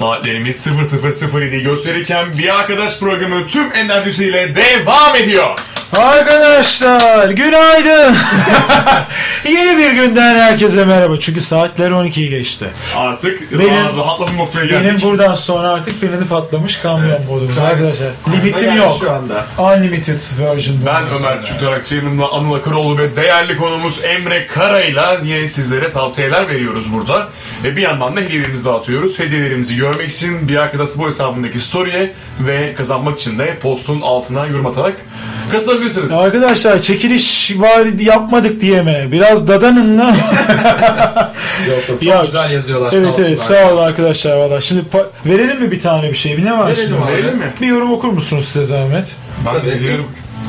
Saatlerimiz 00.07 gösterirken bir arkadaş programı tüm enerjisiyle devam ediyor. Arkadaşlar günaydın. Yeni bir günden herkese merhaba. Çünkü saatler 12'yi geçti. Artık Benim- rahat- rahatlama noktaya geldik. Benim buradan sonra artık freni patlamış kamyon modumuz arkadaşlar. Limitim yok. Şu anda. Unlimited version. Ben Ömer sonra. Küçük Tarakçı yanımda Anıl Akaroğlu ve değerli konumuz Emre Kara'yla yine sizlere tavsiyeler veriyoruz burada. Ve bir yandan da hediyelerimizi dağıtıyoruz. Hediyelerimizi görmek için bir arkadaşı bu hesabındaki story'e ve kazanmak için de postun altına yorum atarak katılabilirsiniz. Arkadaşlar çekiliş var yapmadık diye mi? Biraz dadanın la. Yok yok çok Ya, güzel yazıyorlar evet sağ evet sağ olun arkadaşlar valla. Şimdi pa- verelim mi bir tane bir şey? Bir ne var Verelim şimdi? abi. Verelim mi? Bir yorum okur musunuz size zahmet? Ben Tabii de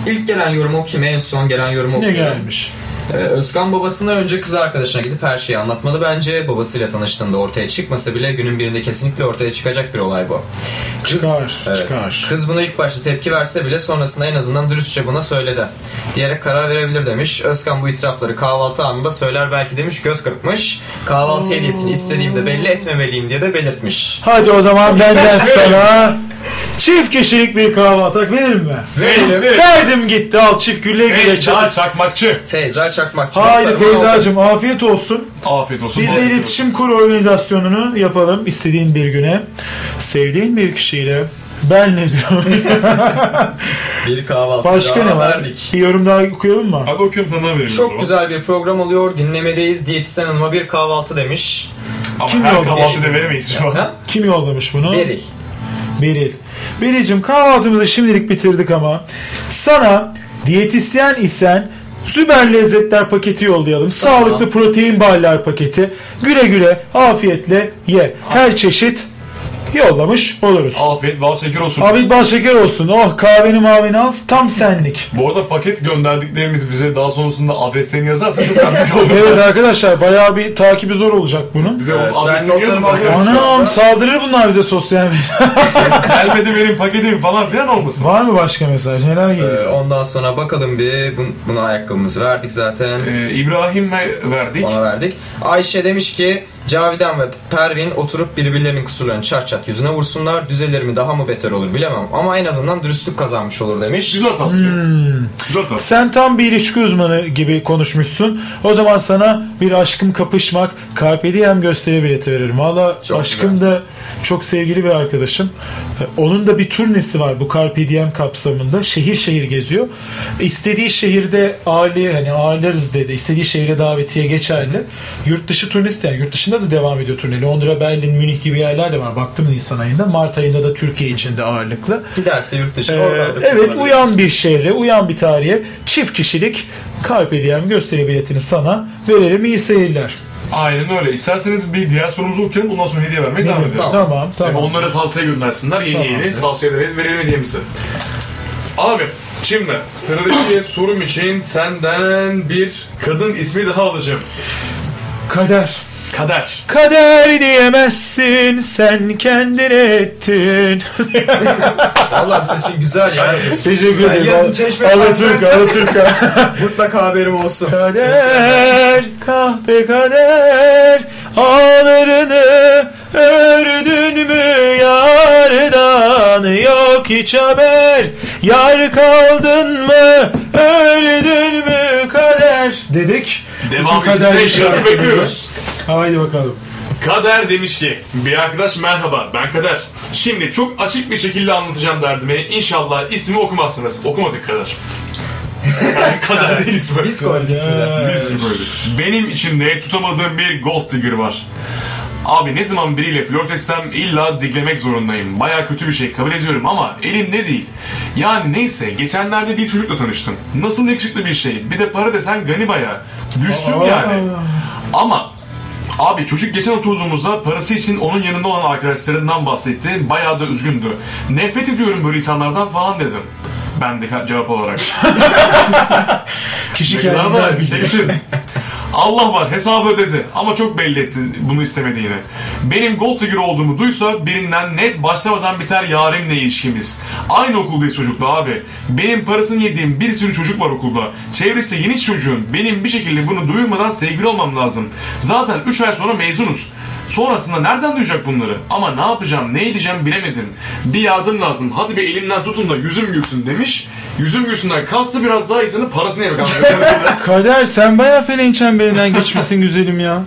ilk, gelen yorumu okuyayım en son gelen yorumu Ne okuyayım. gelmiş? Ee, Özkan babasına önce kız arkadaşına gidip her şeyi anlatmalı bence. Babasıyla tanıştığında ortaya çıkmasa bile günün birinde kesinlikle ortaya çıkacak bir olay bu. Çıkar, çıkar. Kız buna ilk başta tepki verse bile sonrasında en azından dürüstçe buna söyledi. Diyerek karar verebilir demiş. Özkan bu itirafları kahvaltı anında söyler belki demiş göz kırpmış. Kahvaltı hediyesini istediğimde belli etmemeliyim diye de belirtmiş. Hadi o zaman benden sana çift kişilik bir kahvaltı verir mi? Verelim, verelim. Verdim gitti al çift güle güle Feyza çak. Çakmakçı. Feyza Çakmakçı. Haydi. Feyza'cığım afiyet olsun. Afiyet olsun. Biz de Afiyet iletişim kur organizasyonunu yapalım istediğin bir güne. Sevdiğin bir kişiyle ben ne diyorum? Bir kahvaltı Başka daha ne var? verdik. Bir yorum daha okuyalım mı? Hadi okuyorum sana verelim. o zaman. Çok güzel bir program oluyor. Dinlemedeyiz. Diyetisyen hanıma bir kahvaltı demiş. Ama Kim her yolladı? kahvaltıda veremeyiz şu an. Ha? Kim yollamış bunu? Beril. Beril. Beril'cim kahvaltımızı şimdilik bitirdik ama sana diyetisyen isen Süper lezzetler paketi yollayalım. Sağlıklı protein barlar paketi. Güle güle afiyetle ye. Her çeşit yollamış oluruz. Afiyet bal şeker olsun. Abi bal şeker olsun. Oh kahveni mavini al. Tam senlik. Bu arada paket gönderdiklerimiz bize daha sonrasında adreslerini yazarsa çok yardımcı olur. Evet arkadaşlar bayağı bir takibi zor olacak bunun. Bize Evet, adresini yazın. Anam saldırır bunlar bize sosyal medyada. Gelmedi benim paketim falan filan olmasın. Var mı başka mesaj? Neler Ee, geliyor? ondan sonra bakalım bir. Bun- Buna ayakkabımızı verdik zaten. Ee, İbrahim'e verdik. Ona verdik. Ayşe demiş ki Cavidan ve Pervin oturup birbirlerinin kusurlarını çat çat yüzüne vursunlar. Düzelir mi daha mı beter olur bilemem. Ama en azından dürüstlük kazanmış olur demiş. Güzel tavsiye. Hmm. Güzel tavsiye. Sen tam bir ilişki uzmanı gibi konuşmuşsun. O zaman sana bir aşkım kapışmak, Carpe Diem gösteri bileti veririm. Valla aşkım da çok sevgili bir arkadaşım. Ee, Onun da bir turnesi var bu Carpe Diem kapsamında. Şehir şehir geziyor. İstediği şehirde ağırlığı hani ağırlarız dedi. İstediği şehire davetiye geçerli. Yurt dışı turnesi yani yurt dışında da devam ediyor turne. Londra, Berlin, Münih gibi yerler de var. Baktım Nisan ayında. Mart ayında da Türkiye içinde ağırlıklı. Giderse yurt dışı. Ee, evet uyan bir şehre, uyan bir tarihe çift kişilik Carpe Diem gösteri biletini sana verelim. İyi seyirler. Aynen öyle. İsterseniz bir diğer sorumuzu okuyalım. Ondan sonra hediye vermeye devam edelim. Tamam, tamam. Tamam. Onlara tavsiye göndersinler. Yeni Tamam. yeni tavsiyeleri verelim hediyemizi. Abi şimdi sıradaki sorum için senden bir kadın ismi daha alacağım. Kader. Kader. Kader diyemezsin, sen kendin ettin. Vallahi sesin güzel ya. Teşekkür ederim. yazın Çeşme Alaturka. Alaturka. Mutlaka haberim olsun. Kader, kahpe kader, ağlarını ördün mü yardan yok hiç haber, yar kaldın mı öldün mü kader dedik. Devam için kader de bekliyoruz. Haydi bakalım. Kader demiş ki, bir arkadaş merhaba ben Kader. Şimdi çok açık bir şekilde anlatacağım derdimi. İnşallah ismi okumazsınız. Okumadık Kader. Kader değil ismi. Biz koyduk ismini. Biz mi koyduk? Benim içimde tutamadığım bir gold digger var. Abi ne zaman biriyle flört etsem illa diglemek zorundayım. Baya kötü bir şey kabul ediyorum ama elimde değil. Yani neyse geçenlerde bir çocukla tanıştım. Nasıl yakışıklı bir şey. Bir de para desen gani baya. Düştüm yani. Ama Abi çocuk geçen oturduğumuzda parası için onun yanında olan arkadaşlarından bahsetti. Bayağı da üzgündü. Nefret ediyorum böyle insanlardan falan dedim. Ben de cevap olarak. Kişi kendinden bilir. Allah var hesabı ödedi ama çok belli etti bunu istemediğini. Benim gold digger olduğumu duysa birinden net başlamadan biter yarimle ilişkimiz. Aynı okuldayız çocukla abi. Benim parasını yediğim bir sürü çocuk var okulda. Çevresi geniş çocuğun. Benim bir şekilde bunu duyurmadan sevgili olmam lazım. Zaten 3 ay sonra mezunuz. Sonrasında nereden duyacak bunları? Ama ne yapacağım, ne edeceğim bilemedim. Bir yardım lazım. Hadi bir elimden tutun da yüzüm gülsün demiş. Yüzüm gülsünden kastı biraz daha insanın parasını yemek. Kader sen bayağı feleğin çemberinden geçmişsin güzelim ya.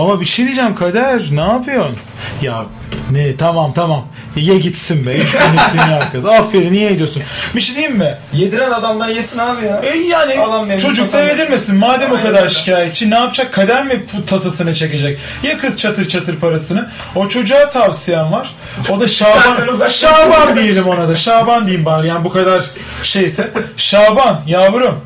Ama bir şey diyeceğim Kader ne yapıyorsun? Ya ne tamam tamam ye gitsin be. Üç günlük dünya kız. Aferin niye ediyorsun? Bir şey diyeyim mi? Yediren adamdan yesin abi ya. E yani memnun, çocuk da satan- yedirmesin. Madem o Aynen kadar öyle. şikayetçi ne yapacak? Kader mi bu tasasını çekecek? Ya kız çatır çatır parasını? O çocuğa tavsiyem var. O da Senden Şaban. Şaban diyelim ona da. Şaban diyeyim bari. Yani bu kadar şeyse. Şaban yavrum.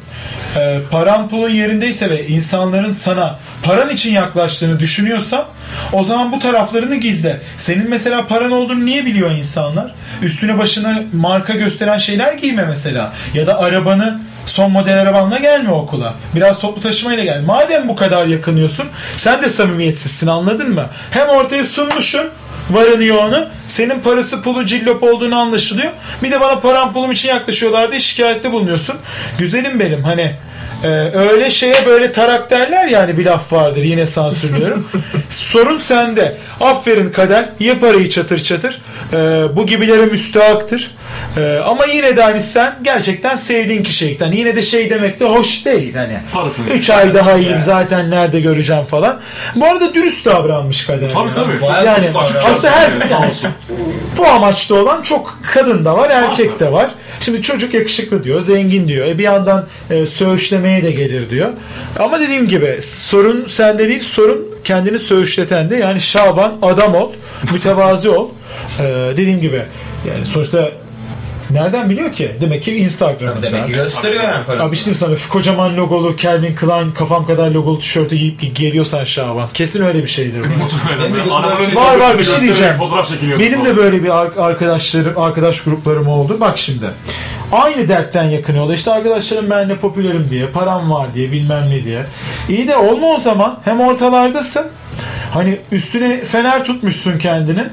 E, paran pulun yerindeyse ve insanların sana paran için yaklaştığını düşünüyorsan o zaman bu taraflarını gizle. Senin mesela paran olduğunu niye biliyor insanlar? Üstüne başına marka gösteren şeyler giyme mesela. Ya da arabanı son model arabanla gelme okula. Biraz toplu taşımayla gel. Madem bu kadar yakınıyorsun sen de samimiyetsizsin anladın mı? Hem ortaya sunmuşsun varını yoğunu. Senin parası pulu cillop olduğunu anlaşılıyor. Bir de bana param pulum için yaklaşıyorlar diye şikayette bulunuyorsun. Güzelim benim hani e, öyle şeye böyle tarak derler yani bir laf vardır yine sansürlüyorum. Sorun sende. Aferin kader. Ye parayı çatır çatır. E, bu gibilere müstahaktır. E, ama yine de hani sen gerçekten sevdiğin kişilikten. Yine de şey demek de hoş değil hani. Parasını 3 ay daha yiyeyim zaten nerede göreceğim falan. Bu arada dürüst davranmış kader. Tabii tabii. Yani dostlar ya. aslında her Yani sağ olsun. bu amaçta olan çok kadın da var, erkek de var. Şimdi çocuk yakışıklı diyor, zengin diyor. E bir yandan e, söğüşlemeye de gelir diyor. Ama dediğim gibi sorun sende değil, sorun kendini söğüşleten de. Yani Şaban adam ol, mütevazi ol. E, dediğim gibi yani sonuçta nereden biliyor ki? Demek ki Instagram'da. Demek ki gösteriyor yani parasını. Abi işte sana kocaman logolu Calvin Klein kafam kadar logolu tişörtü giyip geliyorsan Şaban. Kesin öyle bir şeydir bu. Var, var, bir şey diyeceğim. Fotoğraf çekiliyordu. Benim de böyle bir ar- arkadaşlarım, arkadaş gruplarım oldu. Bak şimdi. Aynı dertten yakınıyorlar. İşte arkadaşlarım ben de popülerim diye, param var diye, bilmem ne diye. İyi de olma o zaman. Hem ortalardasın. Hani üstüne fener tutmuşsun kendini.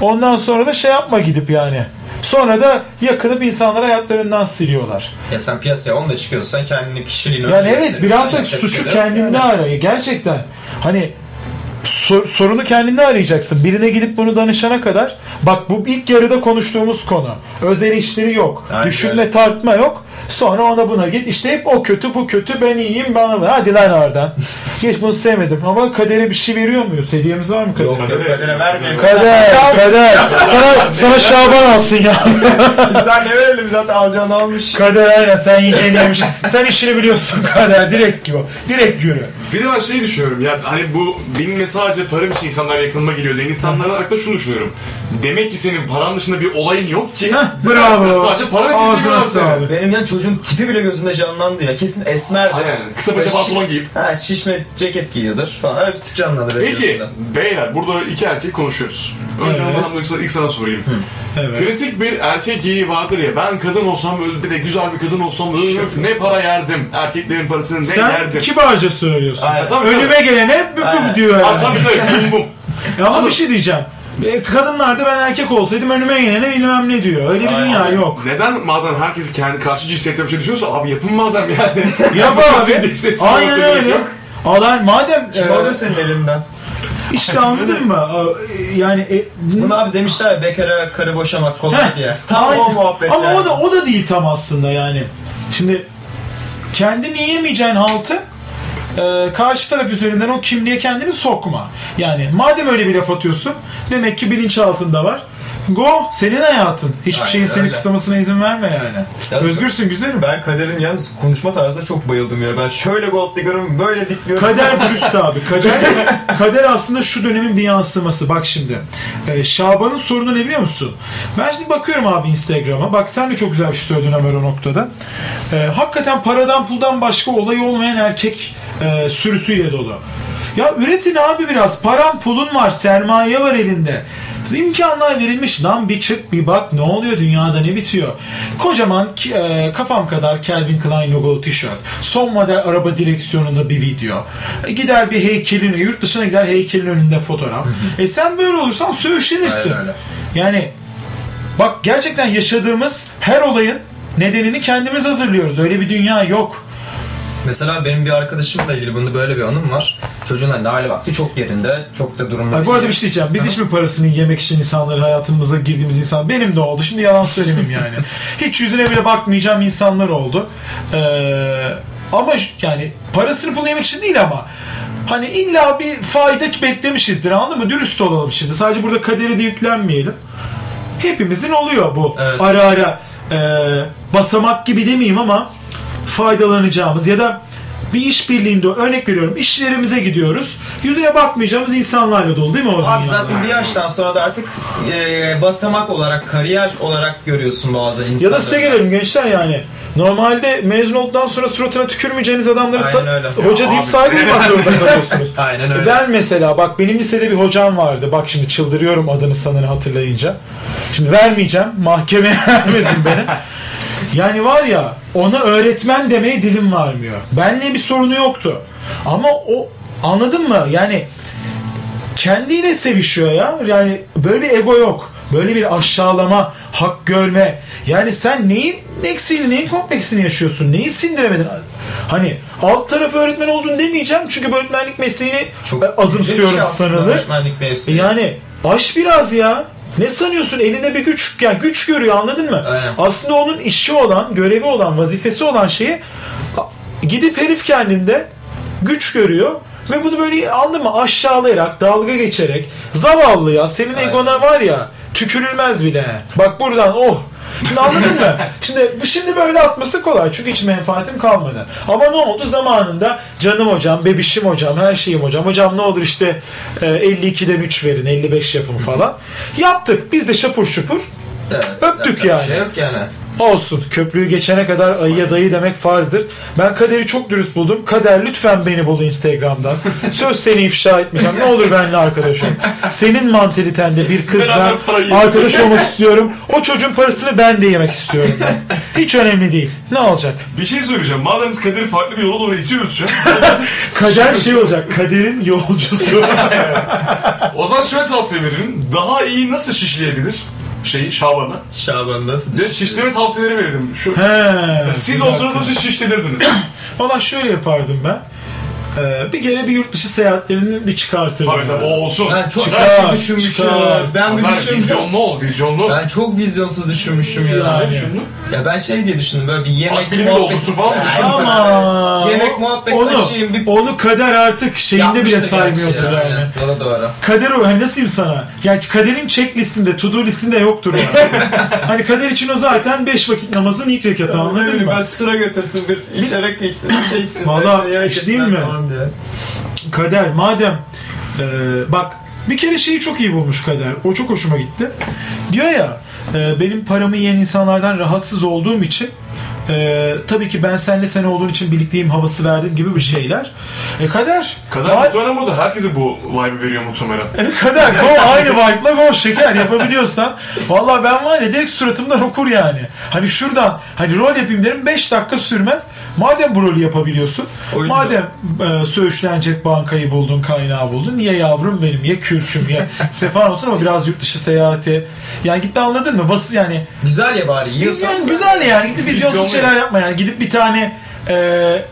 Ondan sonra da şey yapma gidip yani. Sonra da yakınıp insanları hayatlarından siliyorlar. Ya sen piyasaya onunla çıkıyorsan kendini kişiliğini Yani evet biraz da suçu şey kendinde yani. ara. Gerçekten. Hani sor- sorunu kendinde arayacaksın. Birine gidip bunu danışana kadar bak bu ilk yarıda konuştuğumuz konu. Öz eleştiri yok. Aynen Düşünme tartma yok. Sonra ona buna git. İşte hep o kötü bu kötü ben iyiyim bana bu. Hadi lan oradan. Geç bunu sevmedim. Ama kadere bir şey veriyor muyuz? Hediyemiz var mı kadere? Yok yok kadere vermiyor. Kader, kader. Sana, sana Şaban alsın ya. Bizden ne verelim zaten alacağını almış. kader aynen sen yiyeceğini yemiş. Sen işini biliyorsun kader. Direkt gibi. Direkt yürü. Bir de ben şey düşünüyorum ya hani bu benimle sadece param için insanlar yakınıma geliyor diye insanlara olarak da şunu düşünüyorum. Demek ki senin paran dışında bir olayın yok ki. Heh, bravo. Sadece paran için Ağzına seviyorlar seni. Benim yani çocuğun tipi bile gözümde canlandı ya. Kesin esmerdir. Aynen. Kısa paça Böyle pantolon giyip. Ha şişme ceket giyiyordur falan. Öyle bir tip canlandı benim Peki gözümde. beyler burada iki erkek konuşuyoruz. Önce Evet. ondan ilk, sana sorayım. Evet. Klasik bir erkek geyiği vardır ya ben kadın olsam böyle bir de güzel bir kadın olsam öf, ne para yerdim. Erkeklerin parasını ne Sen yerdim. kibarca söylüyorsun. Aynen. Tabii, Önüme gelene büp Aynen. büp diyor Abi yani. tabii tabii bum bum. Ya ama bir şey diyeceğim. E, Kadınlarda ben erkek olsaydım önüme gelene bilmem ne diyor. Öyle bir Aynen. dünya yok. Neden madem herkes kendi karşı cinsiyete bir şey düşünüyorsa abi yapın madem yani. Yap abi. Aynen öyle. Alay madem Kim e, alıyor senin elinden? işte anladın mı? E, Yani e, Bunu abi demişler ya bekara karı boşamak kolay Heh, diye. Tam aynen. o muhabbet Ama yani. o da o da değil tam aslında yani. Şimdi kendini yiyemeyeceğin haltı e, karşı taraf üzerinden o kimliğe kendini sokma. Yani madem öyle bir laf atıyorsun demek ki bilinç altında var. Go senin hayatın. Hiçbir Aynen şeyin seni öyle. kısıtlamasına izin verme yani. Ya- Özgürsün güzelim. Ben Kader'in yalnız konuşma tarzına çok bayıldım ya. Ben şöyle gold digger'ım böyle dikliyorum. Kader dürüst abi. Kader, kader aslında şu dönemin bir yansıması. Bak şimdi. Ee, Şaban'ın sorunu ne biliyor musun? Ben şimdi bakıyorum abi Instagram'a. Bak sen de çok güzel bir şey söyledin Ömer o noktada. Ee, hakikaten paradan puldan başka olayı olmayan erkek e, sürüsüyle dolu. Ya üretin abi biraz. Paran pulun var. Sermaye var elinde. İmkanlar verilmiş. Lan bir çık bir bak ne oluyor dünyada ne bitiyor. Kocaman e, kafam kadar Calvin Klein logolu tişört. Son model araba direksiyonunda bir video. E, Gider bir heykelin, yurt dışına gider heykelin önünde fotoğraf. e sen böyle olursan söğüşlenirsin. Yani bak gerçekten yaşadığımız her olayın nedenini kendimiz hazırlıyoruz. Öyle bir dünya yok. Mesela benim bir arkadaşımla ilgili bunda böyle bir anım var. Çocuğun hani hali vakti çok yerinde. Çok da durumda Ay, bu arada bir şey diyeceğim. Biz hiç mi parasını yemek için insanları hayatımıza girdiğimiz insan benim de oldu. Şimdi yalan söylemeyeyim yani. hiç yüzüne bile bakmayacağım insanlar oldu. Ee, ama yani parasını pul yemek için değil ama hani illa bir fayda beklemişizdir anladın mı? Dürüst olalım şimdi. Sadece burada kaderi de yüklenmeyelim. Hepimizin oluyor bu. Evet. Ara ara e, basamak gibi demeyeyim ama faydalanacağımız ya da bir işbirliğinde örnek veriyorum işlerimize gidiyoruz. Yüzüne bakmayacağımız insanlarla dolu değil mi o Abi zaten bir yaştan sonra da artık e, basamak olarak, kariyer olarak görüyorsun bazı Ya insanları. da size gelelim gençler yani. Normalde mezun olduktan sonra suratına tükürmeyeceğiniz adamları sa- hoca deyip saygı duymak zorunda kalıyorsunuz. Aynen öyle. Ben mesela bak benim lisede bir hocam vardı. Bak şimdi çıldırıyorum adını sanını hatırlayınca. Şimdi vermeyeceğim. Mahkemeye vermesin beni. Yani var ya ona öğretmen demeye dilim varmıyor. Benle bir sorunu yoktu. Ama o anladın mı? Yani kendiyle sevişiyor ya. Yani böyle bir ego yok. Böyle bir aşağılama, hak görme. Yani sen neyin eksiğini, neyin kompleksini yaşıyorsun? Neyi sindiremedin? Hani alt tarafı öğretmen oldun demeyeceğim. Çünkü öğretmenlik mesleğini Çok azımsıyorum güzel bir şey sanılır. öğretmenlik mesleği. Yani aş biraz ya. Ne sanıyorsun? Elinde bir güç, yani güç görüyor anladın mı? Aynen. Aslında onun işi olan, görevi olan, vazifesi olan şeyi gidip herif kendinde güç görüyor ve bunu böyle anladın mı aşağılayarak, dalga geçerek zavallı ya senin egona var ya tükürülmez bile. Bak buradan oh Şimdi anladın mı? Şimdi şimdi böyle atması kolay çünkü hiç menfaatim kalmadı. Ama ne oldu zamanında canım hocam, bebişim hocam, her şeyim hocam. Hocam ne olur işte e, 52'den 3 verin, 55 yapın falan. Yaptık. Biz de şapur şupur Evet, Öptük yapacak yani. Şey yok yani. Olsun. Köprüyü geçene kadar ayıya dayı demek farzdır. Ben Kader'i çok dürüst buldum. Kader lütfen beni bul Instagram'dan. Söz seni ifşa etmeyeceğim. Ne olur benimle arkadaş ol. Senin mantalitende bir kızla arkadaş olmak istiyorum. O çocuğun parasını ben de yemek istiyorum. Ben. Hiç önemli değil. Ne olacak? Bir şey söyleyeceğim. Madem biz kaderi farklı bir yola doğru itiyoruz şu an. Kader şey olacak. Kader'in yolcusu. o zaman şöyle tavsiye verelim. Daha iyi nasıl şişleyebilir şeyi Şaban'ı? Şaban nasıl? Ve şişleme tavsiyeleri verelim. Şu, He, siz güzel. olsanız nasıl şişlenirdiniz? Valla şöyle yapardım ben. Ee, bir kere bir yurt dışı seyahatlerini bir çıkartırdım. tabii tabii o olsun. Ben çok Çıkar, erken düşünmüşüm. çıkar. Ben bir düşündüm. vizyonlu ol, vizyonlu. Ben çok vizyonsuz düşünmüşüm ya. Yani. Ne düşündün? Ya ben şey diye düşündüm böyle bir yemek Klimi doldursun falan mı düşündün? Ama Yemek muhabbet onu, taşıyayım, bir- onu kader artık şeyinde bile Yapmıştı gerçi ya, yani. aynen. O da doğru. Kader o hani nasıl diyeyim sana? Yani kaderin check listinde, to do listinde yoktur yani. hani kader için o zaten 5 vakit namazın ilk rekatı anladın mı? sıra götürsün bir içerek geçsin bir şey içsin. Valla, iş yesinler değil mi? Diye. Kader madem e, bak bir kere şeyi çok iyi bulmuş Kader. O çok hoşuma gitti. Diyor ya e, benim paramı yiyen insanlardan rahatsız olduğum için e, tabii ki ben senle sen olduğun için birlikteyim havası verdim gibi bir şeyler. E Kader. Kader ma- muhtemelen burada herkese bu vibe'ı veriyor muhtemelen. E, Kader go aynı vibe'la go şeker yapabiliyorsan. Vallahi ben var ya direkt suratımdan okur yani. Hani şuradan hani rol yapayım derim 5 dakika sürmez. Madem bu rolü yapabiliyorsun. Oyuncu. Madem e, söğüşlenecek bankayı buldun, kaynağı buldun. Niye yavrum benim? Ye kürküm ye. Sefan olsun ama biraz yurt dışı seyahati. Yani gitti anladın mı? Bası yani Güzel ya bari Vizyon, yiyorsan. güzel yani. Gidip vizyonsuz şeyler yapma yani. Gidip bir tane e,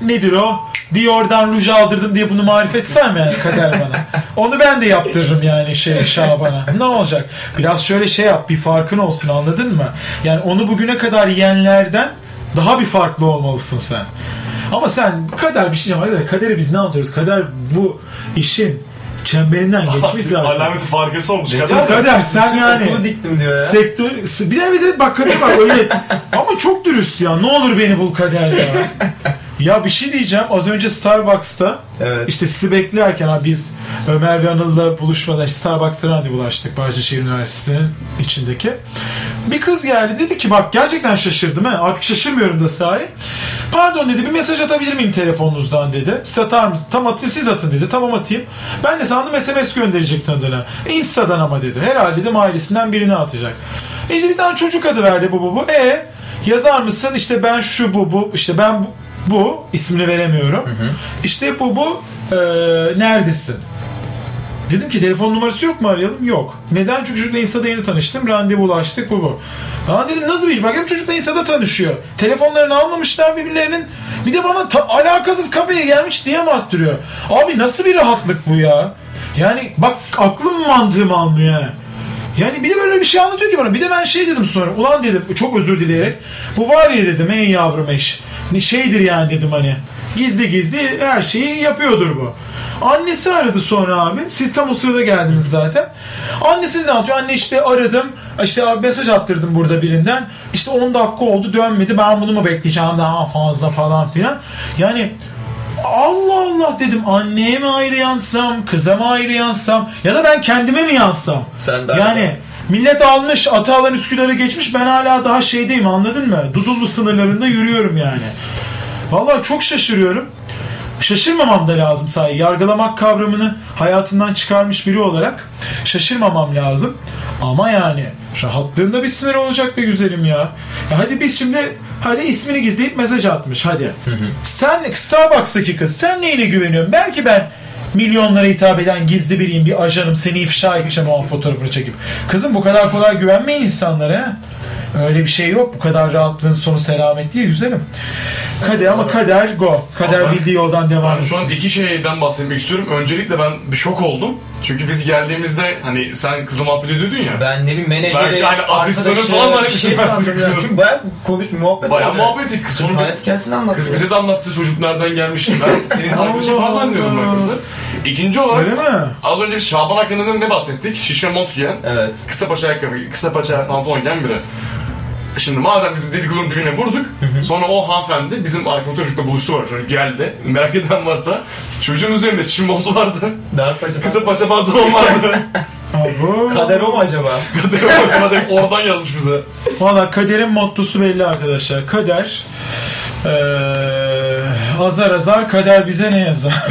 nedir o? Dior'dan ruj aldırdım diye bunu marifet sayma yani kader bana. Onu ben de yaptırırım yani şey Şaban'a. Ne olacak? Biraz şöyle şey yap bir farkın olsun anladın mı? Yani onu bugüne kadar yiyenlerden daha bir farklı olmalısın sen. Ama sen kader bir şey diyeceğim. Kader, kaderi biz ne anlatıyoruz? Kader bu işin çemberinden geçmiş zaten. Alameti farkası olmuş. Kader kader sen yani Okulu diktim diyor ya. sektör bir de bir de bak kader bak öyle ama çok dürüst ya ne olur beni bul kader ya ya bir şey diyeceğim. Az önce Starbucks'ta Evet. işte sizi beklerken abi biz Ömer ve Anıl'la buluşmadan işte Starbucks'ta randevulaştık Bahçeşehir Üniversitesi'nin içindeki. Bir kız geldi dedi ki bak gerçekten şaşırdım ha artık şaşırmıyorum da sahi. Pardon dedi bir mesaj atabilir miyim telefonunuzdan dedi. Satar mısın? Tam atayım siz atın dedi. Tamam atayım. Ben de sandım SMS gönderecek tanıdığına Insta'dan ama dedi. Herhalde dedim ailesinden birini atacak. İşte bir tane çocuk adı verdi bu bu bu. E yazar mısın? İşte ben şu bu bu işte ben bu, bu ismini veremiyorum işte bu bu e, neredesin Dedim ki telefon numarası yok mu arayalım? Yok. Neden? Çünkü çocukla Insta'da yeni tanıştım. Randevulaştık bu bu. Aa dedim nasıl bir iş? Bak hem çocukla Insta'da tanışıyor. Telefonlarını almamışlar birbirlerinin. Bir de bana ta- alakasız kafeye gelmiş diye mi attırıyor? Abi nasıl bir rahatlık bu ya? Yani bak aklım mantığım almıyor. Yani bir de böyle bir şey anlatıyor ki bana. Bir de ben şey dedim sonra. Ulan dedim çok özür dileyerek. Bu var ya dedim ey yavrum eş. Şeydir yani dedim hani. Gizli gizli her şeyi yapıyordur bu. Annesi aradı sonra abi. Siz tam o sırada geldiniz zaten. Annesi ne anlatıyor? Anne işte aradım. İşte abi mesaj attırdım burada birinden. İşte 10 dakika oldu dönmedi. Ben bunu mu bekleyeceğim daha fazla falan filan. Yani Allah Allah dedim anneye mi ayrı yansam, kıza mı ayrı yansam ya da ben kendime mi yansam? Sen de Yani millet almış Atalan Üsküdar'ı geçmiş ben hala daha şeydeyim anladın mı? Dudullu sınırlarında yürüyorum yani. Vallahi çok şaşırıyorum. Şaşırmamam da lazım sahi. Yargılamak kavramını hayatından çıkarmış biri olarak şaşırmamam lazım. Ama yani rahatlığında bir sınır olacak be güzelim ya. ya hadi biz şimdi hadi ismini gizleyip mesaj atmış hadi. Sen Starbucks'taki kız sen neyine güveniyorsun? Belki ben milyonlara hitap eden gizli biriyim bir ajanım seni ifşa edeceğim o an fotoğrafını çekip. Kızım bu kadar kolay güvenmeyin insanlara. Öyle bir şey yok. Bu kadar rahatlığın sonu selamet değil güzelim. Kader ama kader go. Kader Ama ben- bildiği yoldan devam Yani şu an iki şeyden bahsetmek istiyorum. Öncelikle ben bir şok oldum. Çünkü biz geldiğimizde hani sen kızla muhabbet ediyordun ya. Ben ne bileyim menajeri, Ben yani asistanı falan bir zannetmiştim şey sandım ya. Çünkü bayağı konuş muhabbet Bayağı oldu. muhabbet ettik. Kız, Kız sonra hayat hikayesini anlattı. kız bize de anlattı çocuk nereden gelmiş. Ben senin arkadaşın falan zannediyordum ben kızı. İkinci olarak Öyle mi? az önce biz Şaban hakkında ne bahsettik? Şişme mont giyen, Evet. kısa paça ayakkabı, kısa paça pantolon giyen biri. Şimdi madem biz dedikodunun dibine vurduk, sonra o hanımefendi bizim arkamda çocukla buluştu var. Çocuk geldi. Merak eden varsa çocuğun üzerinde montu vardı. Daha paça Kısa paça pantolon vardı. Kader o mu acaba? Kategori başıma direkt oradan yazmış bize. Valla kaderin mottosu belli arkadaşlar. Kader eee, azar azar kader bize ne yazar?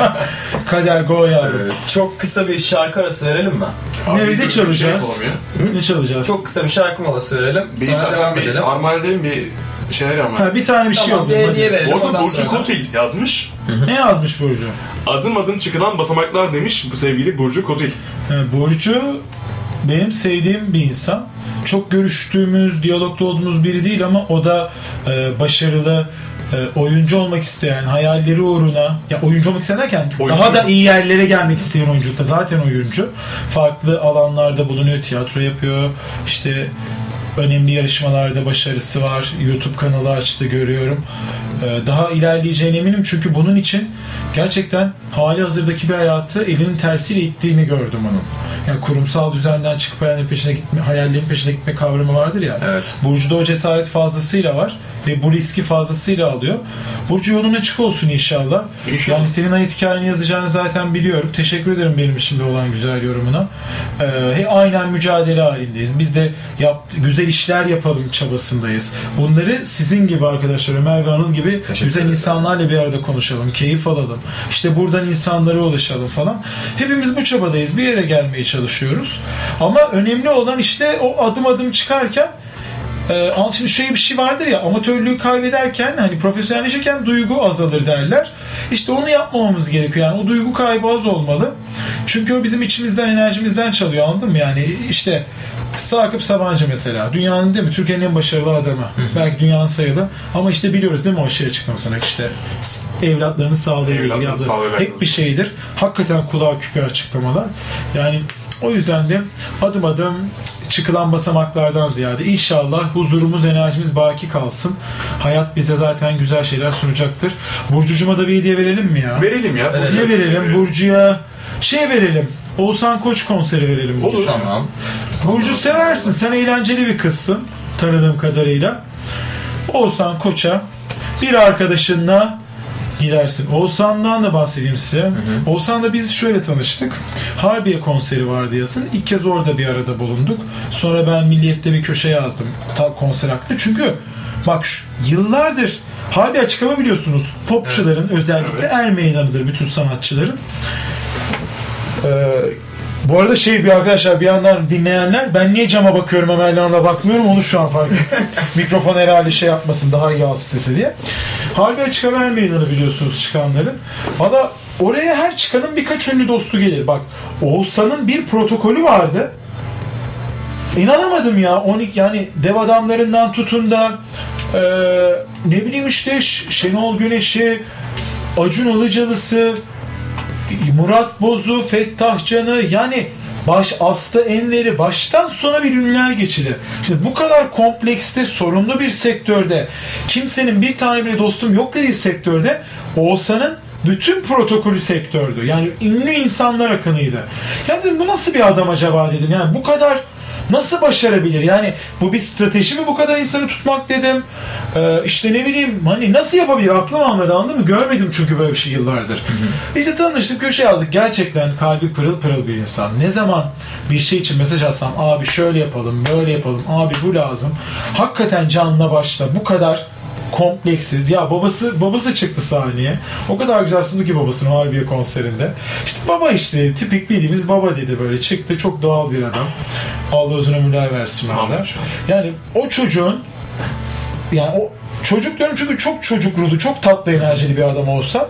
kader go yavrum. Evet. Çok kısa bir şarkı arası verelim mi? Abi, Nerede bir çalacağız? Şey. Ne çalacağız? Çok kısa bir şarkı molası verelim. Bir Sonra devam bir edelim. armağan edelim bir şeyler ama. Ha, bir tane bir şey Tamam bir alayım. hediye hadi. verelim. Orada Burcu Kotil yazmış. Ne yazmış Burcu? Adım adım çıkılan basamaklar demiş bu sevgili Burcu Kotil. Burcu benim sevdiğim bir insan. Çok görüştüğümüz, diyalogda olduğumuz biri değil ama o da e, başarılı, e, oyuncu olmak isteyen, hayalleri uğruna, ya oyuncu olmak isteyen derken Oyuncu. daha da iyi yerlere gelmek isteyen oyunculukta zaten oyuncu. Farklı alanlarda bulunuyor, tiyatro yapıyor, işte önemli yarışmalarda başarısı var. YouTube kanalı açtı görüyorum. Ee, Daha ilerleyeceğine eminim çünkü bunun için gerçekten hali hazırdaki bir hayatı elinin tersiyle ittiğini gördüm onun. Yani kurumsal düzenden çıkıp hayallerin peşine gitme, hayallerin peşine gitme kavramı vardır ya. Evet. Burcu'da o cesaret fazlasıyla var ve bu riski fazlasıyla alıyor. Burcu yolun açık olsun inşallah. İnşallah. Yani senin hayat hikayeni yazacağını zaten biliyorum. Teşekkür ederim benim içimde olan güzel yorumuna. He- aynen mücadele halindeyiz. Biz de yaptı, güzel işler yapalım çabasındayız. Bunları sizin gibi arkadaşlar Ömer ve Anıl gibi Teşekkür güzel ederim. insanlarla bir arada konuşalım, keyif alalım. İşte buradan insanlara ulaşalım falan. Hepimiz bu çabadayız. Bir yere gelmeye çalışıyoruz. Ama önemli olan işte o adım adım çıkarken ee, ama şimdi şöyle bir şey vardır ya amatörlüğü kaybederken hani profesyonelleşirken duygu azalır derler. İşte onu yapmamamız gerekiyor. Yani o duygu kaybı az olmalı. Çünkü o bizim içimizden enerjimizden çalıyor anladın mı? Yani işte Sakıp Sabancı mesela. Dünyanın değil mi? Türkiye'nin en başarılı adamı. Belki dünyanın sayılı. Ama işte biliyoruz değil mi o şey açıklamasına işte evlatlarını sağlayabilir. Evlatlarını sağlayabilir. Hep bir şeydir. Hakikaten kulağa küpe açıklamalar. Yani o yüzden de adım adım çıkılan basamaklardan ziyade inşallah huzurumuz, enerjimiz baki kalsın. Hayat bize zaten güzel şeyler sunacaktır. Burcucuma da bir hediye verelim mi ya? Verelim ya. Verelim. ne verelim? Burcu'ya şey verelim. Oğuzhan Koç konseri verelim. Olur. Tamam. Burcu seversin. Sen eğlenceli bir kızsın. Tanıdığım kadarıyla. Oğuzhan Koç'a bir arkadaşınla gidersin. Oğuzhan'dan da bahsedeyim size. Oğuzhan'la biz şöyle tanıştık. Harbiye konseri vardı yazın. İlk kez orada bir arada bulunduk. Sonra ben Milliyet'te bir köşe yazdım. Ta konser hakkında. Çünkü bak şu, yıllardır Harbiye açık hava biliyorsunuz. Popçuların özellikle Evet. er meydanıdır bütün sanatçıların. Ee, bu arada şey bir arkadaşlar bir yandan dinleyenler ben niye cama bakıyorum hemen yanına bakmıyorum onu şu an fark ettim. Mikrofon herhalde şey yapmasın daha iyi alsın sesi diye. Harbi açık haber meydanı biliyorsunuz çıkanların. Valla oraya her çıkanın birkaç ünlü dostu gelir. Bak Oğuzhan'ın bir protokolü vardı. İnanamadım ya. 12 yani dev adamlarından tutun da e, ne bileyim işte Şenol Güneş'i, Acun Ilıcalısı, Murat Boz'u, Fettah Can'ı yani baş Aslı Enver'i baştan sona bir ünlüler geçidi. Şimdi bu kadar komplekste sorunlu bir sektörde kimsenin bir tane bile dostum yok dediği sektörde Oğuzhan'ın bütün protokolü sektördü. Yani ünlü insanlar akınıydı. Ya dedim bu nasıl bir adam acaba dedim. Yani bu kadar Nasıl başarabilir? Yani bu bir strateji mi bu kadar insanı tutmak dedim. Ee, işte ne bileyim hani nasıl yapabilir? Aklım almadı anladın mı? Görmedim çünkü böyle bir şey yıllardır. İşte tanıştık köşe yazdık. Gerçekten kalbi pırıl pırıl bir insan. Ne zaman bir şey için mesaj atsam abi şöyle yapalım, böyle yapalım, abi bu lazım. Hakikaten canla başla bu kadar kompleksiz. Ya babası babası çıktı sahneye. O kadar güzel sundu ki babasını Harbiye konserinde. İşte baba işte tipik bildiğimiz baba dedi böyle çıktı. Çok doğal bir adam. Allah uzun ömürler versin. Yani o çocuğun yani o çocuk diyorum çünkü çok çocuk ruhlu, çok tatlı enerjili bir adam olsa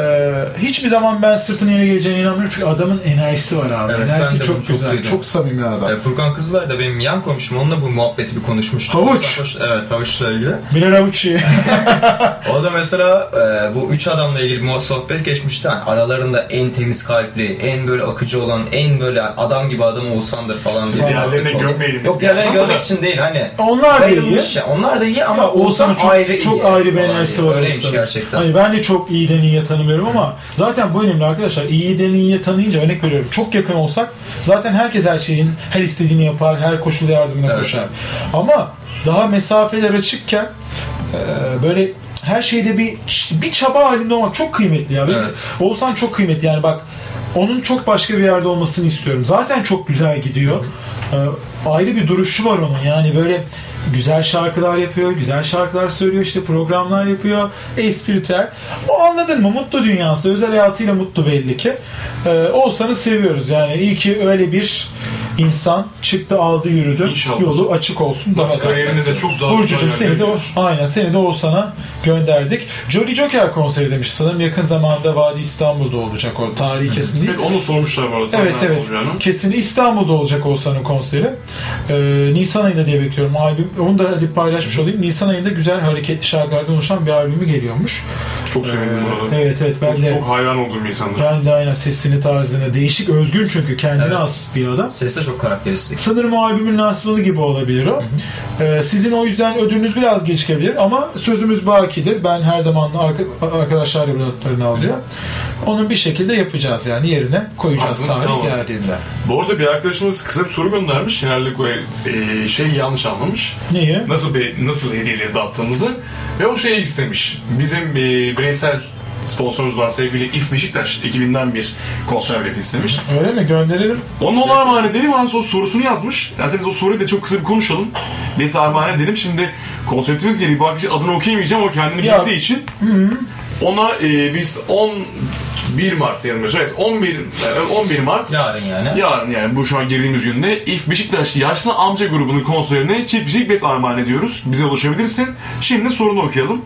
e, hiçbir zaman ben sırtının yere geleceğine inanmıyorum çünkü adamın enerjisi var abi. Evet, enerjisi ben de çok bunu çok güzel, duydum. çok samimi adam. E, Furkan Kızılay da benim yan komşum. Onunla bu muhabbeti bir konuşmuştuk. Havuç. Hoş- Evet havuçla ilgili. Bilal Avuçi. O da mesela e, bu üç adamla ilgili bir sohbet geçmişti. Yani aralarında en temiz kalpli, en böyle akıcı olan, en böyle adam gibi adam Oğuzhan'dır falan diye. Diğerlerini muhabbet oldu. gömmeyelim biz Yok diğerlerini görmek için değil hani. Onlar da iyi. Bayılmış ya. Onlar da iyi ama Ya Oğuzhan çok, ayrı iyi. çok ayrı bir falan enerjisi diye. var. Öyleymiş Oğuzhan'ın. gerçekten. Hani ben de çok iyiden iyiye tanımıyorum ama zaten bu önemli arkadaşlar. İyiden iyiye tanıyınca örnek veriyorum. Çok yakın olsak zaten herkes her şeyin her istediğini yapar, her koşulda yardımına Evet. koşar. Ama daha mesafeler açıkken e, böyle her şeyde bir bir çaba halinde olmak çok kıymetli ya. Evet. Oğuzhan çok kıymetli yani bak onun çok başka bir yerde olmasını istiyorum. Zaten çok güzel gidiyor. Ee, ayrı bir duruşu var onun. Yani böyle güzel şarkılar yapıyor, güzel şarkılar söylüyor, işte programlar yapıyor, espritüel. O anladın mı? Mutlu dünyası, özel hayatıyla mutlu belli ki. Ee, Oğuzhan'ı seviyoruz yani. İyi ki öyle bir insan çıktı, aldı, yürüdü. İnşallah. Yolu açık olsun. Daha da. Kariyerinde de çok daha Burcucuğum seni de yerlere aynen seni de Oğuzhan'a gönderdik. Jolly Joker konseri demiş sanırım yakın zamanda Vadi İstanbul'da olacak o tarihi kesin değil. Evet onu sormuşlar bu arada. Evet Nerede evet. olacağını. Kesin İstanbul'da olacak Oğuzhan'ın konseri. Ee, Nisan ayında diye bekliyorum albüm. Onu da hadi paylaşmış olayım. Nisan ayında güzel hareketli şarkılardan oluşan bir albümü geliyormuş. Çok sevindim Ee, bu arada. Evet evet ben Çok, de çok hayran olduğum bir insandır. ben de aynen sesini tarzını değişik özgün çünkü kendine Evet. az bir adam. Ses de çok karakteristik. Sanırım o albümün lansmanı gibi olabilir o. Ee, sizin o yüzden ödülünüz biraz gecikebilir ama sözümüz bakidir. Ben her zaman arka, arkadaşlar evlatlarını alıyor. Onun bir şekilde yapacağız yani yerine koyacağız Aklınız tarih kalmasın. geldiğinde. Bu arada bir arkadaşımız kısa bir soru göndermiş. Genellikle e, şey yanlış anlamış. Neyi? Nasıl be- nasıl hediyeleri dağıttığımızı ve o şeyi istemiş. Bizim e, bireysel sponsorumuz olan sevgili İF Beşiktaş 2000'den bir konser bileti istemiş. Öyle mi? Gönderelim. Onun ona armağan edelim. Ondan sonra sorusunu yazmış. Derseniz o soruyu da çok kısa bir konuşalım. Bileti armağan edelim. Şimdi konseptimiz gereği bu arkadaşın adını okuyamayacağım. O kendini Ya. bildiği için. Ona e, biz 11 Mart yanılmıyorsa evet 11 e, 11 Mart Yarın yani. Yarın yani bu şu an girdiğimiz günde İF Beşiktaş Yaşlı Amca grubunun konserine çift kişilik bilet armağan ediyoruz. Bize ulaşabilirsin. Şimdi sorunu okuyalım.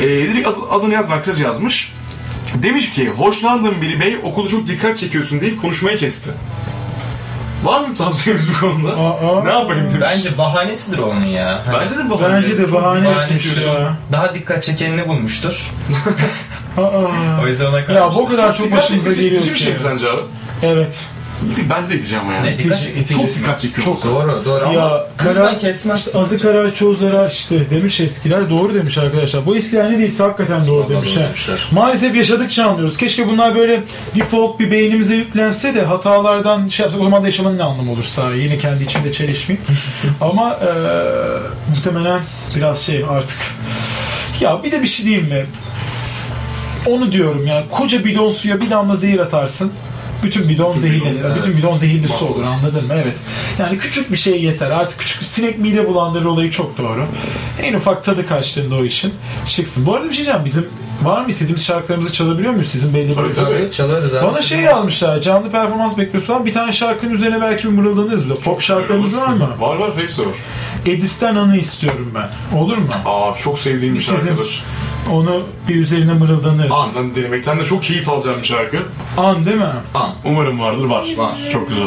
Ee, direkt ad- adını yazmak kısaca yazmış. Demiş ki hoşlandığım biri bey okulda çok dikkat çekiyorsun deyip konuşmayı kesti. Var mı tavsiyemiz bu konuda? Aa. ne yapayım demiş. Bence bahanesidir onun ya. Hani Bence de bahane. Bence de bahane bahanesi yapmış ya. Daha dikkat çekenini bulmuştur. Aa. O yüzden ona Ya bu kadar çok Dikkat başımıza geliyor bir şey mi sence abi? Evet. Bence de ama yani. Ne, dikkat İtici, itici. Çok dikkat çekiyor. Çok. Doğru doğru ama Ya yüzden karar kesmezsin. azı karar çoğu zarar işte demiş eskiler doğru demiş arkadaşlar. Bu eskiler ne değilse hakikaten doğru Vallahi demiş. doğru ha. demişler. Maalesef yaşadıkça anlıyoruz. Keşke bunlar böyle default bir beynimize yüklense de hatalardan şey yapsak o zaman da yaşamanın ne anlamı olursa yine kendi içimde çelişmeyeyim. Ama e, muhtemelen biraz şey artık ya bir de bir şey diyeyim mi? Onu diyorum yani koca bidon suya bir damla zehir atarsın. Bütün bidon zehirlenir. evet. Bütün bidon zehirli su olur anladın mı? Evet. Yani küçük bir şey yeter. Artık küçük bir sinek mide bulandırır olayı çok doğru. En ufak tadı kaçtığında o işin çıksın. Bu arada bir şey diyeceğim. Bizim var mı istediğimiz şarkılarımızı çalabiliyor muyuz sizin belli Tabii, bir tabii. Çalarız abi. Bana şey yazmışlar. Canlı performans bekliyorsun falan. Bir tane şarkının üzerine belki bir mırıldanırız bile. Pop şarkılarımız var mı? Var var hepsi var. Edis'ten anı istiyorum ben. Olur mu? Aa çok sevdiğim bir Sizin- şarkıdır. Onu bir üzerine mırıldanırız. Andan dinlemekten de çok keyif alacağım bir şarkı. An değil mi? An. Umarım vardır. Var. Var. Çok güzel.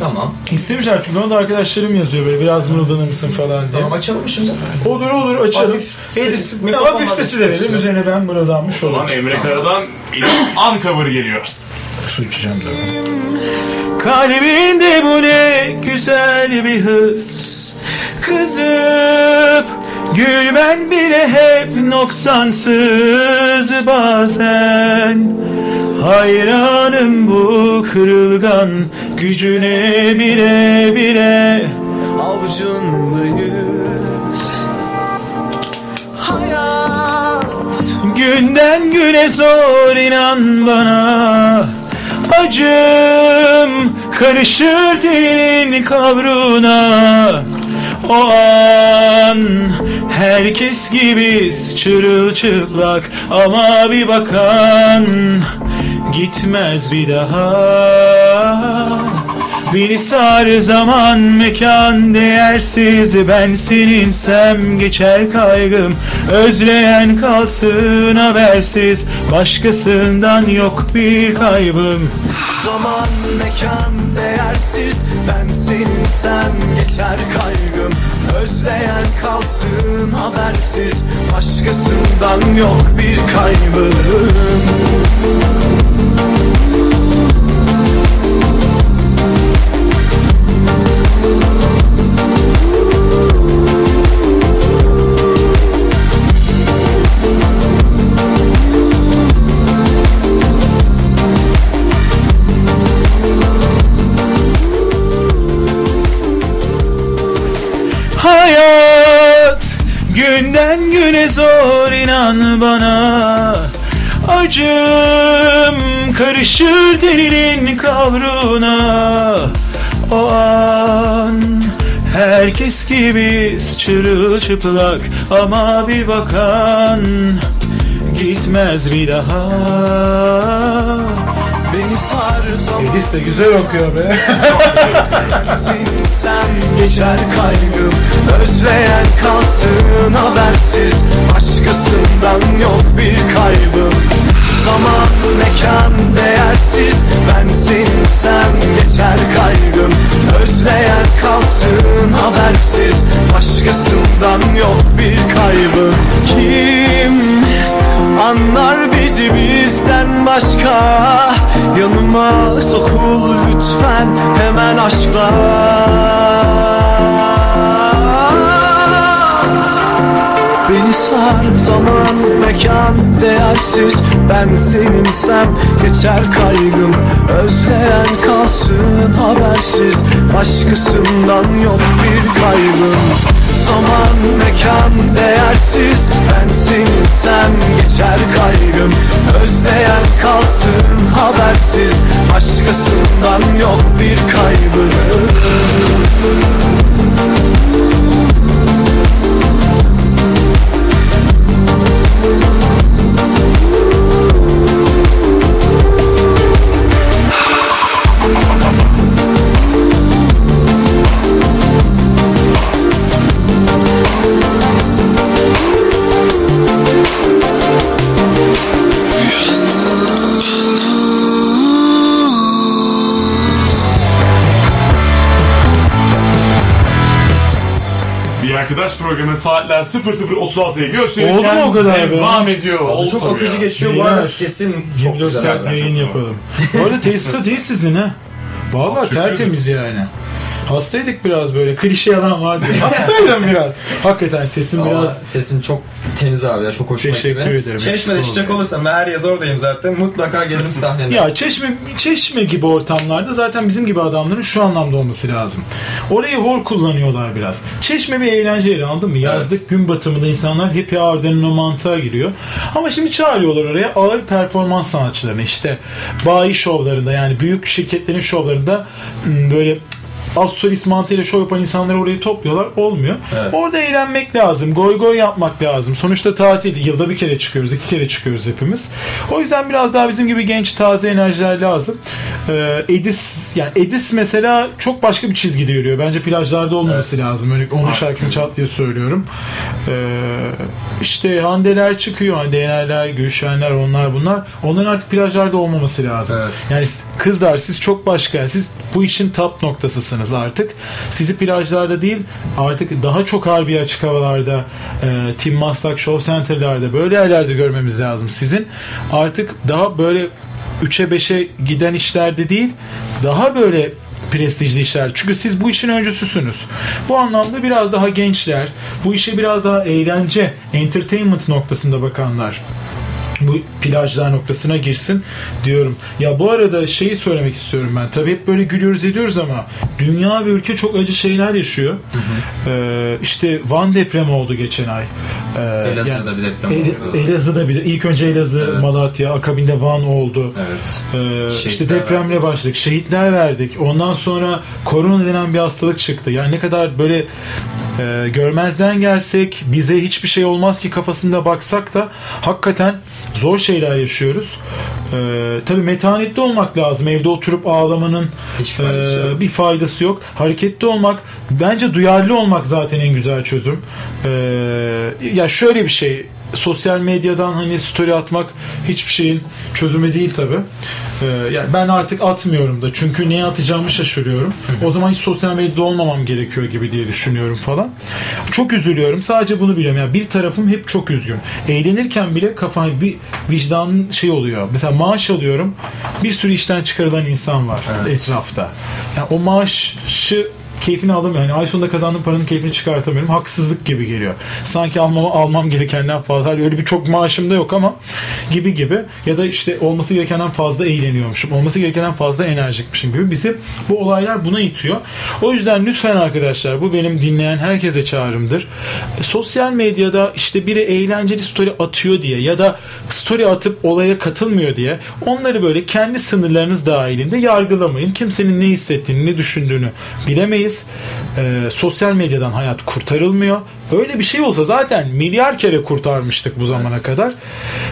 Tamam. İstemişler çünkü onu da arkadaşlarım yazıyor böyle biraz mırıldanır mısın falan diye. Tamam açalım mı şimdi? Olur olur açalım. Hafif ses- Edis, mikrofonlar hafif sesi de verelim üzerine ben mırıldanmış O zaman olurum. Emre Kara'dan an cover geliyor. Su içeceğim zaten. Kalbinde bu ne güzel bir hız Kızıp gülmen bile hep noksansız bazen. Hayranım bu kırılgan gücüne bile bile. Avucundayız Hayat. Günden güne zor inan bana. Acım karışır dilin kavruna O an herkes gibiyiz çırılçıplak Ama bir bakan gitmez bir daha. Beni sar zaman mekan değersiz Ben seninsem geçer kaygım. Özleyen kalsın habersiz Başkasından yok bir kaybım. Zaman mekan değersiz Ben seninsem geçer kaygım. Özleyen kalsın habersiz. Başkasından yok bir kaybım karışır delinin kavruna. O an herkes gibiyiz çırılçıplak Ama bir bakan gitmez bir daha. Beni sar Edis de güzel okuyor be. Seninsem geçer kaygım Özleyen kalsın habersiz. Başkasından yok bir kaybım Zaman mekan değersiz. Ben seninsem geçer kaygım Özleyen kalsın habersiz. Başkasından yok bir kaybım Kim Anlar bizi bizden başka? Yanıma sokul lütfen hemen aşkla sar zaman mekan değersiz. Ben seninsem geçer kaygım Özleyen kalsın habersiz. Başkasından yok bir kaybım Zaman mekan değersiz. Ben seninsem geçer kaygım Özleyen kalsın habersiz. Başkasından yok bir kaybım arkadaş programı saatler 00.36'yı gösterirken Oldu mu o kadar be? devam ediyor. Oldu Çok tabii akıcı ya. geçiyor bu Beyler, arada sesin çok 24 güzel. saat yayın yapalım. Bu arada tesisat iyi sizin ha. Valla Teşekkür tertemiz yani. Hastaydık biraz böyle. Klişe yalan vardı. Hastaydım biraz. Hakikaten sesim Ama biraz sesin çok temiz abi ya çok hoşuma Teşekkür gitti. ederim. Çeşme'de çıkacak olursam her yaz oradayım zaten mutlaka gelirim sahnene. Ya çeşme çeşme gibi ortamlarda zaten bizim gibi adamların şu anlamda olması lazım. Orayı hor kullanıyorlar biraz. Çeşme bir eğlence yeri anladın mı? Yazlık gün batımında insanlar happy hour'dan o mantığa giriyor. Ama şimdi çağırıyorlar oraya ağır performans sanatçılarını işte bayi şovlarında yani büyük şirketlerin şovlarında böyle asosyalist mantığıyla şov yapan insanları oraya topluyorlar. Olmuyor. Evet. Orada eğlenmek lazım. Goy goy yapmak lazım. Sonuçta tatil. Yılda bir kere çıkıyoruz. iki kere çıkıyoruz hepimiz. O yüzden biraz daha bizim gibi genç taze enerjiler lazım. Ee, Edis yani Edis mesela çok başka bir çizgide yürüyor. Bence plajlarda olmaması Evet. lazım. Öyle onun şarkısını çat diye söylüyorum. Ee, işte Handeler çıkıyor. Hande Yenerler, Gülşenler onlar bunlar. Onların artık plajlarda olmaması lazım. Evet. Yani kızlar siz çok başka. Siz bu işin top noktasısınız artık. Sizi plajlarda değil artık daha çok harbi açık havalarda e, Tim Maslak Show Center'larda böyle yerlerde görmemiz lazım. Sizin artık daha böyle 3'e 5'e giden işlerde değil daha böyle prestijli işler. Çünkü siz bu işin öncüsüsünüz. Bu anlamda biraz daha gençler, bu işe biraz daha eğlence, entertainment noktasında bakanlar bu plajlar noktasına girsin diyorum. Ya bu arada şeyi söylemek istiyorum ben. Tabii hep böyle gülüyoruz ediyoruz ama dünya ve ülke çok acı şeyler yaşıyor. Ee, işte Van depremi oldu geçen ay. Ee, Elazığ'da bir deprem El- oldu. Elazığ'da bir ilk önce Elazığ, Evet. Malatya, akabinde Van oldu. Evet. Ee, işte Şehitler depremle başladık. Şehitler verdik. Ondan sonra korona denen bir hastalık çıktı. Yani ne kadar böyle e, görmezden gelsek bize hiçbir şey olmaz ki kafasında baksak da hakikaten zor şeyler yaşıyoruz. Ee, tabii metanetli olmak lazım. Evde oturup ağlamanın faydası e, bir faydası yok. Hareketli olmak, bence duyarlı olmak zaten en güzel çözüm. Ee, ya şöyle bir şey, sosyal medyadan hani story atmak hiçbir şeyin çözümü değil tabi. yani ben artık atmıyorum da çünkü neye atacağımı şaşırıyorum. O zaman hiç sosyal medyada olmamam gerekiyor gibi diye düşünüyorum falan. Çok üzülüyorum. Sadece bunu biliyorum. Yani bir tarafım hep çok üzgün. Eğlenirken bile kafam vi- vicdanın şey oluyor. Mesela maaş alıyorum. Bir sürü işten çıkarılan insan var etrafta. Yani o maaşı keyfini alamıyorum. Yani ay sonunda kazandığım paranın keyfini çıkartamıyorum. Haksızlık gibi geliyor. Sanki almam, almam gerekenden fazla. Hani Öyle bir çok maaşım da yok ama gibi gibi. Ya da işte olması gerekenden fazla eğleniyormuşum. Olması gerekenden fazla enerjikmişim gibi. Bizi bu olaylar buna itiyor. O yüzden lütfen arkadaşlar bu benim dinleyen herkese çağrımdır. Sosyal medyada işte biri eğlenceli story atıyor diye ya da story atıp olaya katılmıyor diye onları böyle kendi sınırlarınız dahilinde yargılamayın. Kimsenin ne hissettiğini, ne düşündüğünü bilemeyiz. E, sosyal medyadan hayat kurtarılmıyor. Öyle bir şey olsa zaten milyar kere kurtarmıştık bu zamana kadar.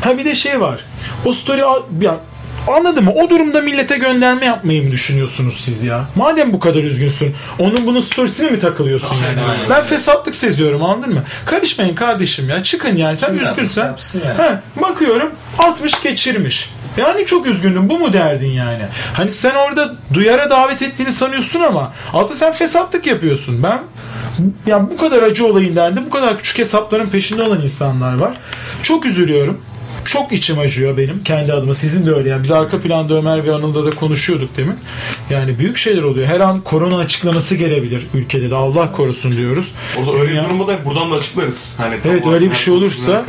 Ha bir de şey var. O story ya Anladın mı? O durumda millete gönderme yapmayı mı düşünüyorsunuz siz ya? Madem bu kadar üzgünsün, onun bunun storiesine mi takılıyorsun yani? aynen. Ben fesatlık seziyorum anladın mı? Karışmayın kardeşim ya. Çıkın yani. Sen Kim üzgünsen. He, bakıyorum 60 geçirmiş. Yani çok üzgündüm. Bu mu derdin yani? Hani sen orada duyara davet ettiğini sanıyorsun ama aslında sen fesatlık yapıyorsun. Ben ya bu kadar acı olayın derdi. Bu kadar küçük hesapların peşinde olan insanlar var. Çok üzülüyorum. Çok içim acıyor benim kendi adıma. Sizin de öyle. Yani biz arka planda Ömer ve Anıl'da da konuşuyorduk demin. Yani büyük şeyler oluyor. Her an korona açıklaması gelebilir ülkede de. Allah korusun diyoruz. O da öyle bir durumda da buradan da açıklarız. Hani Evet, öyle bir şey olursa-.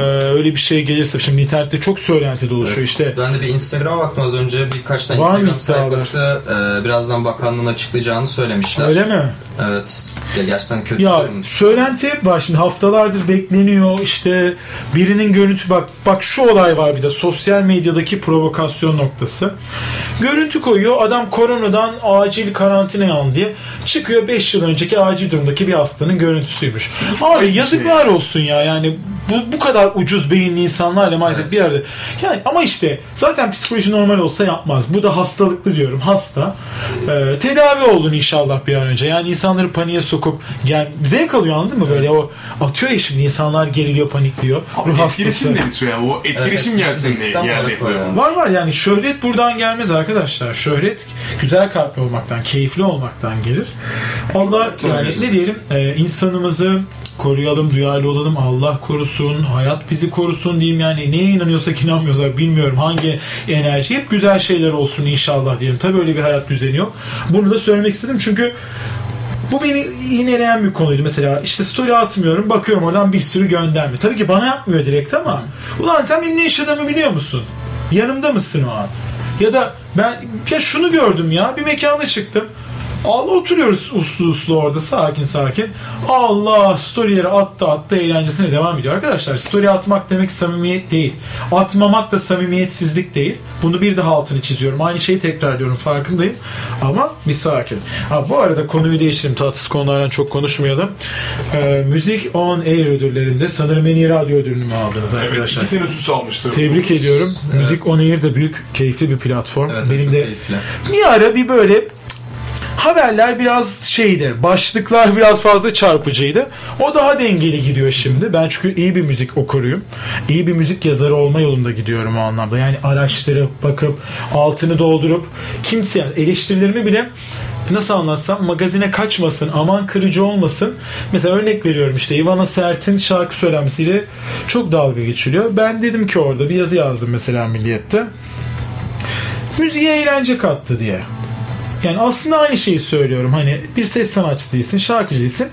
Ee, öyle bir şey gelirse şimdi internette çok söylenti dolaşıyor Evet. işte. Ben de bir Instagram'a baktım az önce birkaç tane Var Instagram sayfası e, birazdan bakanlığın açıklayacağını söylemişler. Öyle mi? Evet. Ya gerçekten kötü Ya durum. söylenti hep var şimdi haftalardır bekleniyor işte birinin görüntü bak bak şu olay var bir de sosyal medyadaki provokasyon noktası. Görüntü koyuyor adam koronadan acil karantinaya alın diye çıkıyor 5 yıl önceki acil durumdaki bir hastanın görüntüsüymüş. Abi ayıp bir yazıklar olsun ya yani bu, bu kadar ucuz beyinli insanlarla maalesef Evet. bir yerde yani ama işte zaten psikoloji normal olsa yapmaz. Bu da hastalıklı diyorum hasta. Ee, tedavi olun inşallah bir an önce. Yani insanları paniğe sokup gel zevk alıyor anladın mı böyle o atıyor ya şimdi insanlar geriliyor panikliyor. Abi Ruh etkileşim hastası. de yani. O etkileşim Evet, gelsin diye o yani. Var var yani şöhret buradan gelmez arkadaşlar. Şöhret güzel kalpli olmaktan, keyifli olmaktan gelir. Allah yani ne diyelim e, insanımızı koruyalım, duyarlı olalım. Allah korusun, hayat bizi korusun diyeyim yani. Neye inanıyorsak inanmıyorsak bilmiyorum hangi enerji. Hep güzel şeyler olsun inşallah diyelim. Tabii öyle bir hayat düzeni yok. Bunu da söylemek istedim çünkü bu beni iğneleyen bir konuydu. Mesela işte story atmıyorum. Bakıyorum oradan bir sürü gönderme. Tabii ki bana yapmıyor direkt ama ulan sen benim ne yaşadığımı biliyor musun? Yanımda mısın o an? Ya da ben ya şunu gördüm ya bir mekana çıktım. Allah oturuyoruz uslu uslu orada sakin sakin. Allah storyleri attı attı eğlencesine devam ediyor. Arkadaşlar story atmak demek samimiyet değil. Atmamak da samimiyetsizlik değil. Bunu bir daha altını çiziyorum. Aynı şeyi tekrarlıyorum farkındayım. Ama bir sakin. Ha, bu arada konuyu değiştirelim. Tatsız konulardan çok konuşmayalım. Ee, müzik on Air ödüllerinde sanırım en iyi radyo ödülünü mü aldınız Evet, arkadaşlar? iki sene üste almıştı. Tebrik ediyorum. Müzik On Air de büyük, keyifli bir platform. Evet, Benim de keyifli. bir ara bir böyle haberler biraz şeydi. Başlıklar biraz fazla çarpıcıydı. O daha dengeli gidiyor şimdi. Ben çünkü iyi bir müzik okuruyum. İyi bir müzik yazarı olma yolunda gidiyorum o anlamda. Yani araştırıp, bakıp, altını doldurup kimse yani eleştirilerimi bile nasıl anlatsam magazine kaçmasın, aman kırıcı olmasın. Mesela örnek veriyorum işte Ivana Sert'in şarkı söylemesiyle çok dalga geçiliyor. Ben dedim ki orada bir yazı yazdım mesela Milliyet'te. Müziğe eğlence kattı diye. Yani aslında aynı şeyi söylüyorum. Hani bir ses sanatçısı değilsin, şarkıcı değilsin.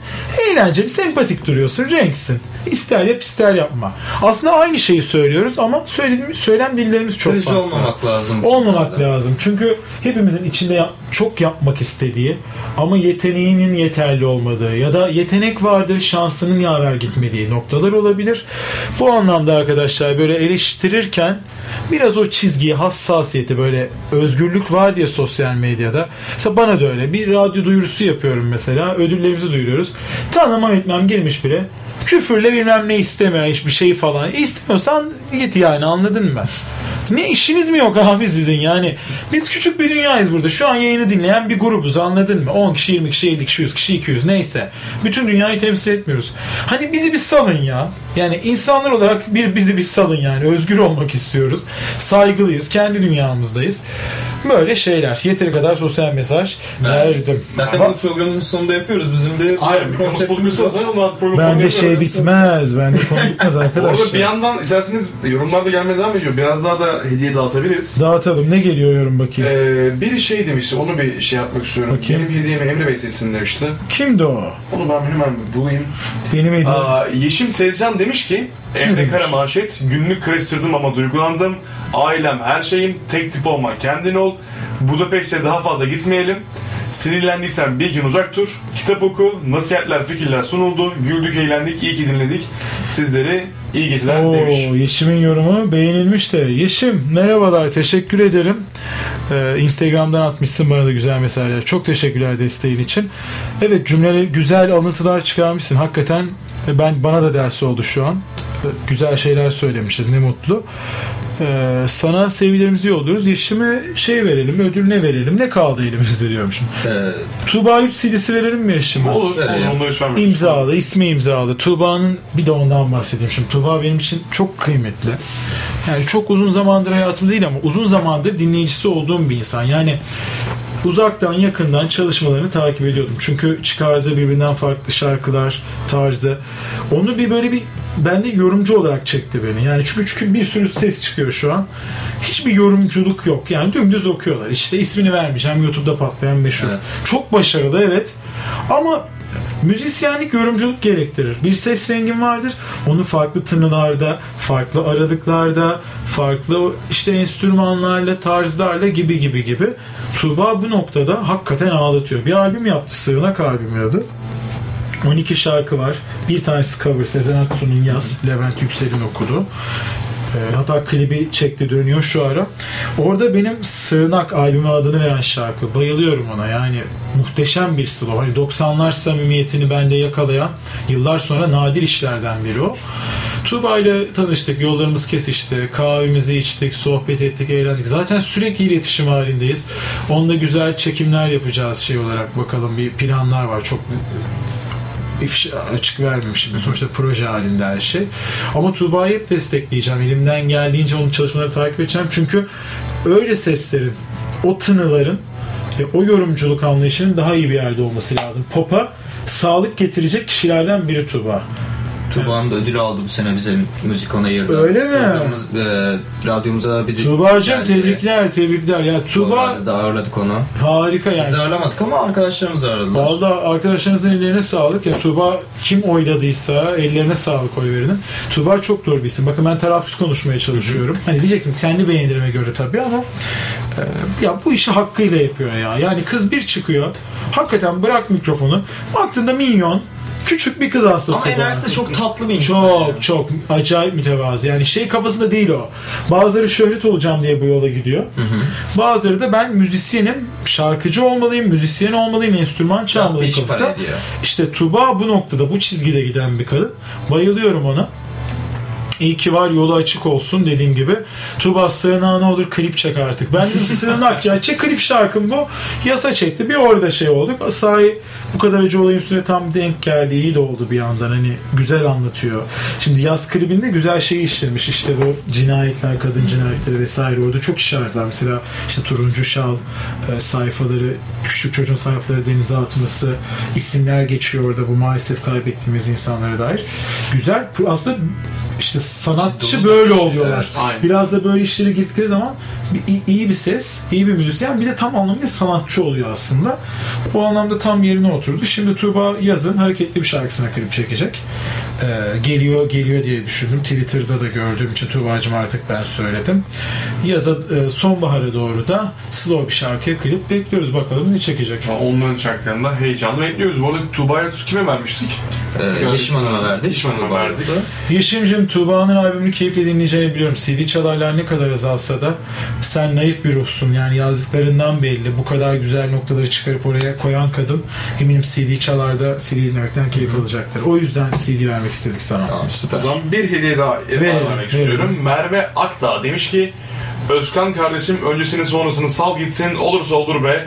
Eğlenceli, sempatik duruyorsun, renksin. İster yap, ister yapma. Aslında aynı şeyi söylüyoruz ama söylediğimiz, söylem dillerimiz çok Kırıcı farklı. olmamak lazım. Olmamak lazım. Çünkü hepimizin içinde yap- çok yapmak istediği ama yeteneğinin yeterli olmadığı ya da yetenek vardır şansının yaver gitmediği noktalar olabilir. Bu anlamda arkadaşlar böyle eleştirirken biraz o çizgiyi, hassasiyeti böyle özgürlük var diye sosyal medyada. Mesela bana da öyle. Bir radyo duyurusu yapıyorum mesela. Ödüllerimizi duyuruyoruz. Tanımam etmem girmiş biri. Küfürle bilmem ne istemiyor hiçbir şey falan. E, İstemiyorsan git yani anladın mı? Ne işiniz mi yok abi sizin yani? Biz küçük bir dünyayız burada. Şu an yayını dinleyen bir grubuz anladın mı? 10 kişi, 20 kişi, 50 kişi, 100 kişi, 200 neyse. Bütün dünyayı temsil etmiyoruz. Hani bizi bir salın ya. Yani insanlar olarak bir bizi bir salın yani. Özgür olmak istiyoruz. Saygılıyız. Kendi dünyamızdayız. Böyle şeyler. Yeteri kadar sosyal mesaj verdim. Zaten Ama bunu programımızın sonunda yapıyoruz. Bizim bir Hayır, bir politikası var. Ben de şey bitmez. Ben de konu bitmez Bu arkadaşlar. bir yandan isterseniz yorumlar da gelmeye devam ediyor. Biraz daha da hediye dağıtabiliriz. Dağıtalım. Ne geliyor yorum bakayım. Ee, biri şey demişti, onu bir şey yapmak istiyorum. Bakayım. Benim hediyemi Emre Bey seçsin demişti. Kimdi o? Onu ben hemen bulayım. Benim hediyem. Aa, Yeşim Tezcan demiş ki Evde demiş? kara manşet, günlük karıştırdım ama duygulandım. Ailem her şeyim, tek tip olma kendin ol. Budapeşte daha fazla gitmeyelim. Sinirlendiysen bir gün uzak dur. Kitap oku, nasihatler, fikirler sunuldu. Güldük, eğlendik, iyi ki dinledik. Sizleri iyi geceler Oo, demiş. Yeşim'in yorumu beğenilmiş de. Yeşim merhabalar teşekkür ederim. Ee, Instagram'dan atmışsın bana da güzel mesajlar. Çok teşekkürler desteğin için. Evet cümleleri güzel alıntılar çıkarmışsın. Hakikaten e, ben bana da ders oldu şu an. E, Güzel şeyler söylemişiz ne mutlu. Ee, sana sevgilerimizi yolluyoruz. Yeşim'e şey verelim, ödül ne verelim, ne kaldı elimizde diyormuşum. Ee, Tuğba 3 CD'si verelim mi Yeşim'e? Olur, Verelim. onları hiç. İmzalı, ismi imzalı. Tuğba'nın bir de ondan bahsedeyim şimdi. Tuğba benim için çok kıymetli. Yani çok uzun zamandır hayatım değil ama uzun zamandır dinleyicisi olduğum bir insan. Yani uzaktan yakından çalışmalarını takip ediyordum. Çünkü çıkardığı birbirinden farklı şarkılar, tarzı. Onu bir böyle bir bende yorumcu olarak çekti beni. Yani çünkü, çünkü bir sürü ses çıkıyor şu an. Hiçbir yorumculuk yok. Yani dümdüz okuyorlar. İşte ismini vermeyeceğim. YouTube'da patlayan meşhur. Evet. Çok başarılı evet. Ama müzisyenlik yorumculuk gerektirir. Bir ses rengin vardır. Onu farklı tınılarda, farklı aralıklarda, farklı işte enstrümanlarla, tarzlarla gibi gibi gibi. Tuğba bu noktada hakikaten ağlatıyor. Bir albüm yaptı. Sığınak albümü adı. 12 şarkı var. Bir tanesi cover Sezen Aksu'nun Yaz, Levent Yüksel'in okudu. Ee, hatta klibi çekti dönüyor şu ara. Orada benim Sığınak albümü adını veren şarkı. Bayılıyorum ona yani muhteşem bir slow. Hani 90'lar samimiyetini bende yakalayan yıllar sonra nadir işlerden biri o. Tuğba ile tanıştık, yollarımız kesişti, kahvemizi içtik, sohbet ettik, eğlendik. Zaten sürekli iletişim halindeyiz. Onunla güzel çekimler yapacağız şey olarak bakalım bir planlar var. Çok açık vermeyeyim şimdi. Sonuçta proje halinde her şey. Ama Tuğba'yı hep destekleyeceğim. Elimden geldiğince onun çalışmaları takip edeceğim. Çünkü öyle seslerin, o tınıların ve o yorumculuk anlayışının daha iyi bir yerde olması lazım. Pop'a sağlık getirecek kişilerden biri Tuğba. Tuğba'nın da ödülü aldı bu sene bize müzik ona ayırdı. Öyle mi? Programımız, e, radyomuza bir Tuğba'cığım geldi. tebrikler tebrikler. Ya Tuğba'da da ağırladık onu. harika yani. Biz ağırlamadık ama arkadaşlarımız ağırladılar. Valla arkadaşlarınızın ellerine sağlık. Ya Tuğba kim oyladıysa ellerine sağlık oy verinin. Tuğba çok doğru bir isim. Bakın ben tarafsız konuşmaya çalışıyorum. Hani diyeceksiniz kendi beğenilerime göre tabii ama e, ya bu işi hakkıyla yapıyor ya. Yani kız bir çıkıyor. Hakikaten bırak mikrofonu. Baktığında minyon küçük bir kız aslında. Ama enerjisi de çok tatlı bir insan. Çok çok acayip mütevazı. Yani şey kafasında değil o. Bazıları şöhret olacağım diye bu yola gidiyor. Bazıları da ben müzisyenim, şarkıcı olmalıyım, müzisyen olmalıyım, enstrüman çalmalıyım kafasında. İşte Tuba bu noktada, bu çizgide giden bir kadın. Bayılıyorum ona. İyi ki var yolu açık olsun dediğim gibi. Tuba sığınağı ne olur klip çek artık. Ben de sığınak ya çek klip şarkım bu. Yasa çekti. Bir orada şey olduk. Sahi bu kadar acı olayın üstüne tam denk geldi. İyi de oldu bir yandan. Hani güzel anlatıyor. Şimdi yaz klibinde güzel şeyi işlemiş. İşte bu cinayetler, kadın cinayetleri vesaire. Orada çok işaret var. Mesela işte turuncu şal e, sayfaları, küçük çocuğun sayfaları denize atması, isimler geçiyor orada bu maalesef kaybettiğimiz insanlara dair. Güzel. Aslında işte sanatçı böyle oluyorlar. Evet. Aynen. Biraz da böyle işlere girdikleri zaman bir, iyi- bir ses, iyi bir müzisyen bir de tam anlamıyla sanatçı oluyor aslında. Bu anlamda tam yerine oturdu. Şimdi Tuğba yazın hareketli bir şarkısına klip çekecek. Ee, geliyor geliyor diye düşündüm. Twitter'da da gördüğüm için Tuğba'cığım artık ben söyledim. Yaza e, sonbahara doğru da slow bir şarkıya klip bekliyoruz. Bakalım ne çekecek. Onların şarkılarında heyecanla bekliyoruz. Bu arada Tuba'ya kime vermiştik? Ee, Yeşim Hanım'a verdik. Yeşim Hanım'a verdik. oldu. Yeşim'cim Tuğba'nın albümünü keyifle dinleyeceğini biliyorum. CD çalarlar ne kadar azalsa da sen naif bir ruhsun. Yani yazdıklarından belli. Bu kadar güzel noktaları çıkarıp oraya koyan kadın eminim CD çalarda CD dinlemekten keyif alacaktır. O yüzden CD vermek istedik sana. Tamam süper. O zaman bir hediye daha Verelim, vermek verelim. istiyorum. Merve Akdağ demiş ki Özkan kardeşim öncesini sonrasını sal gitsin olursa olur be.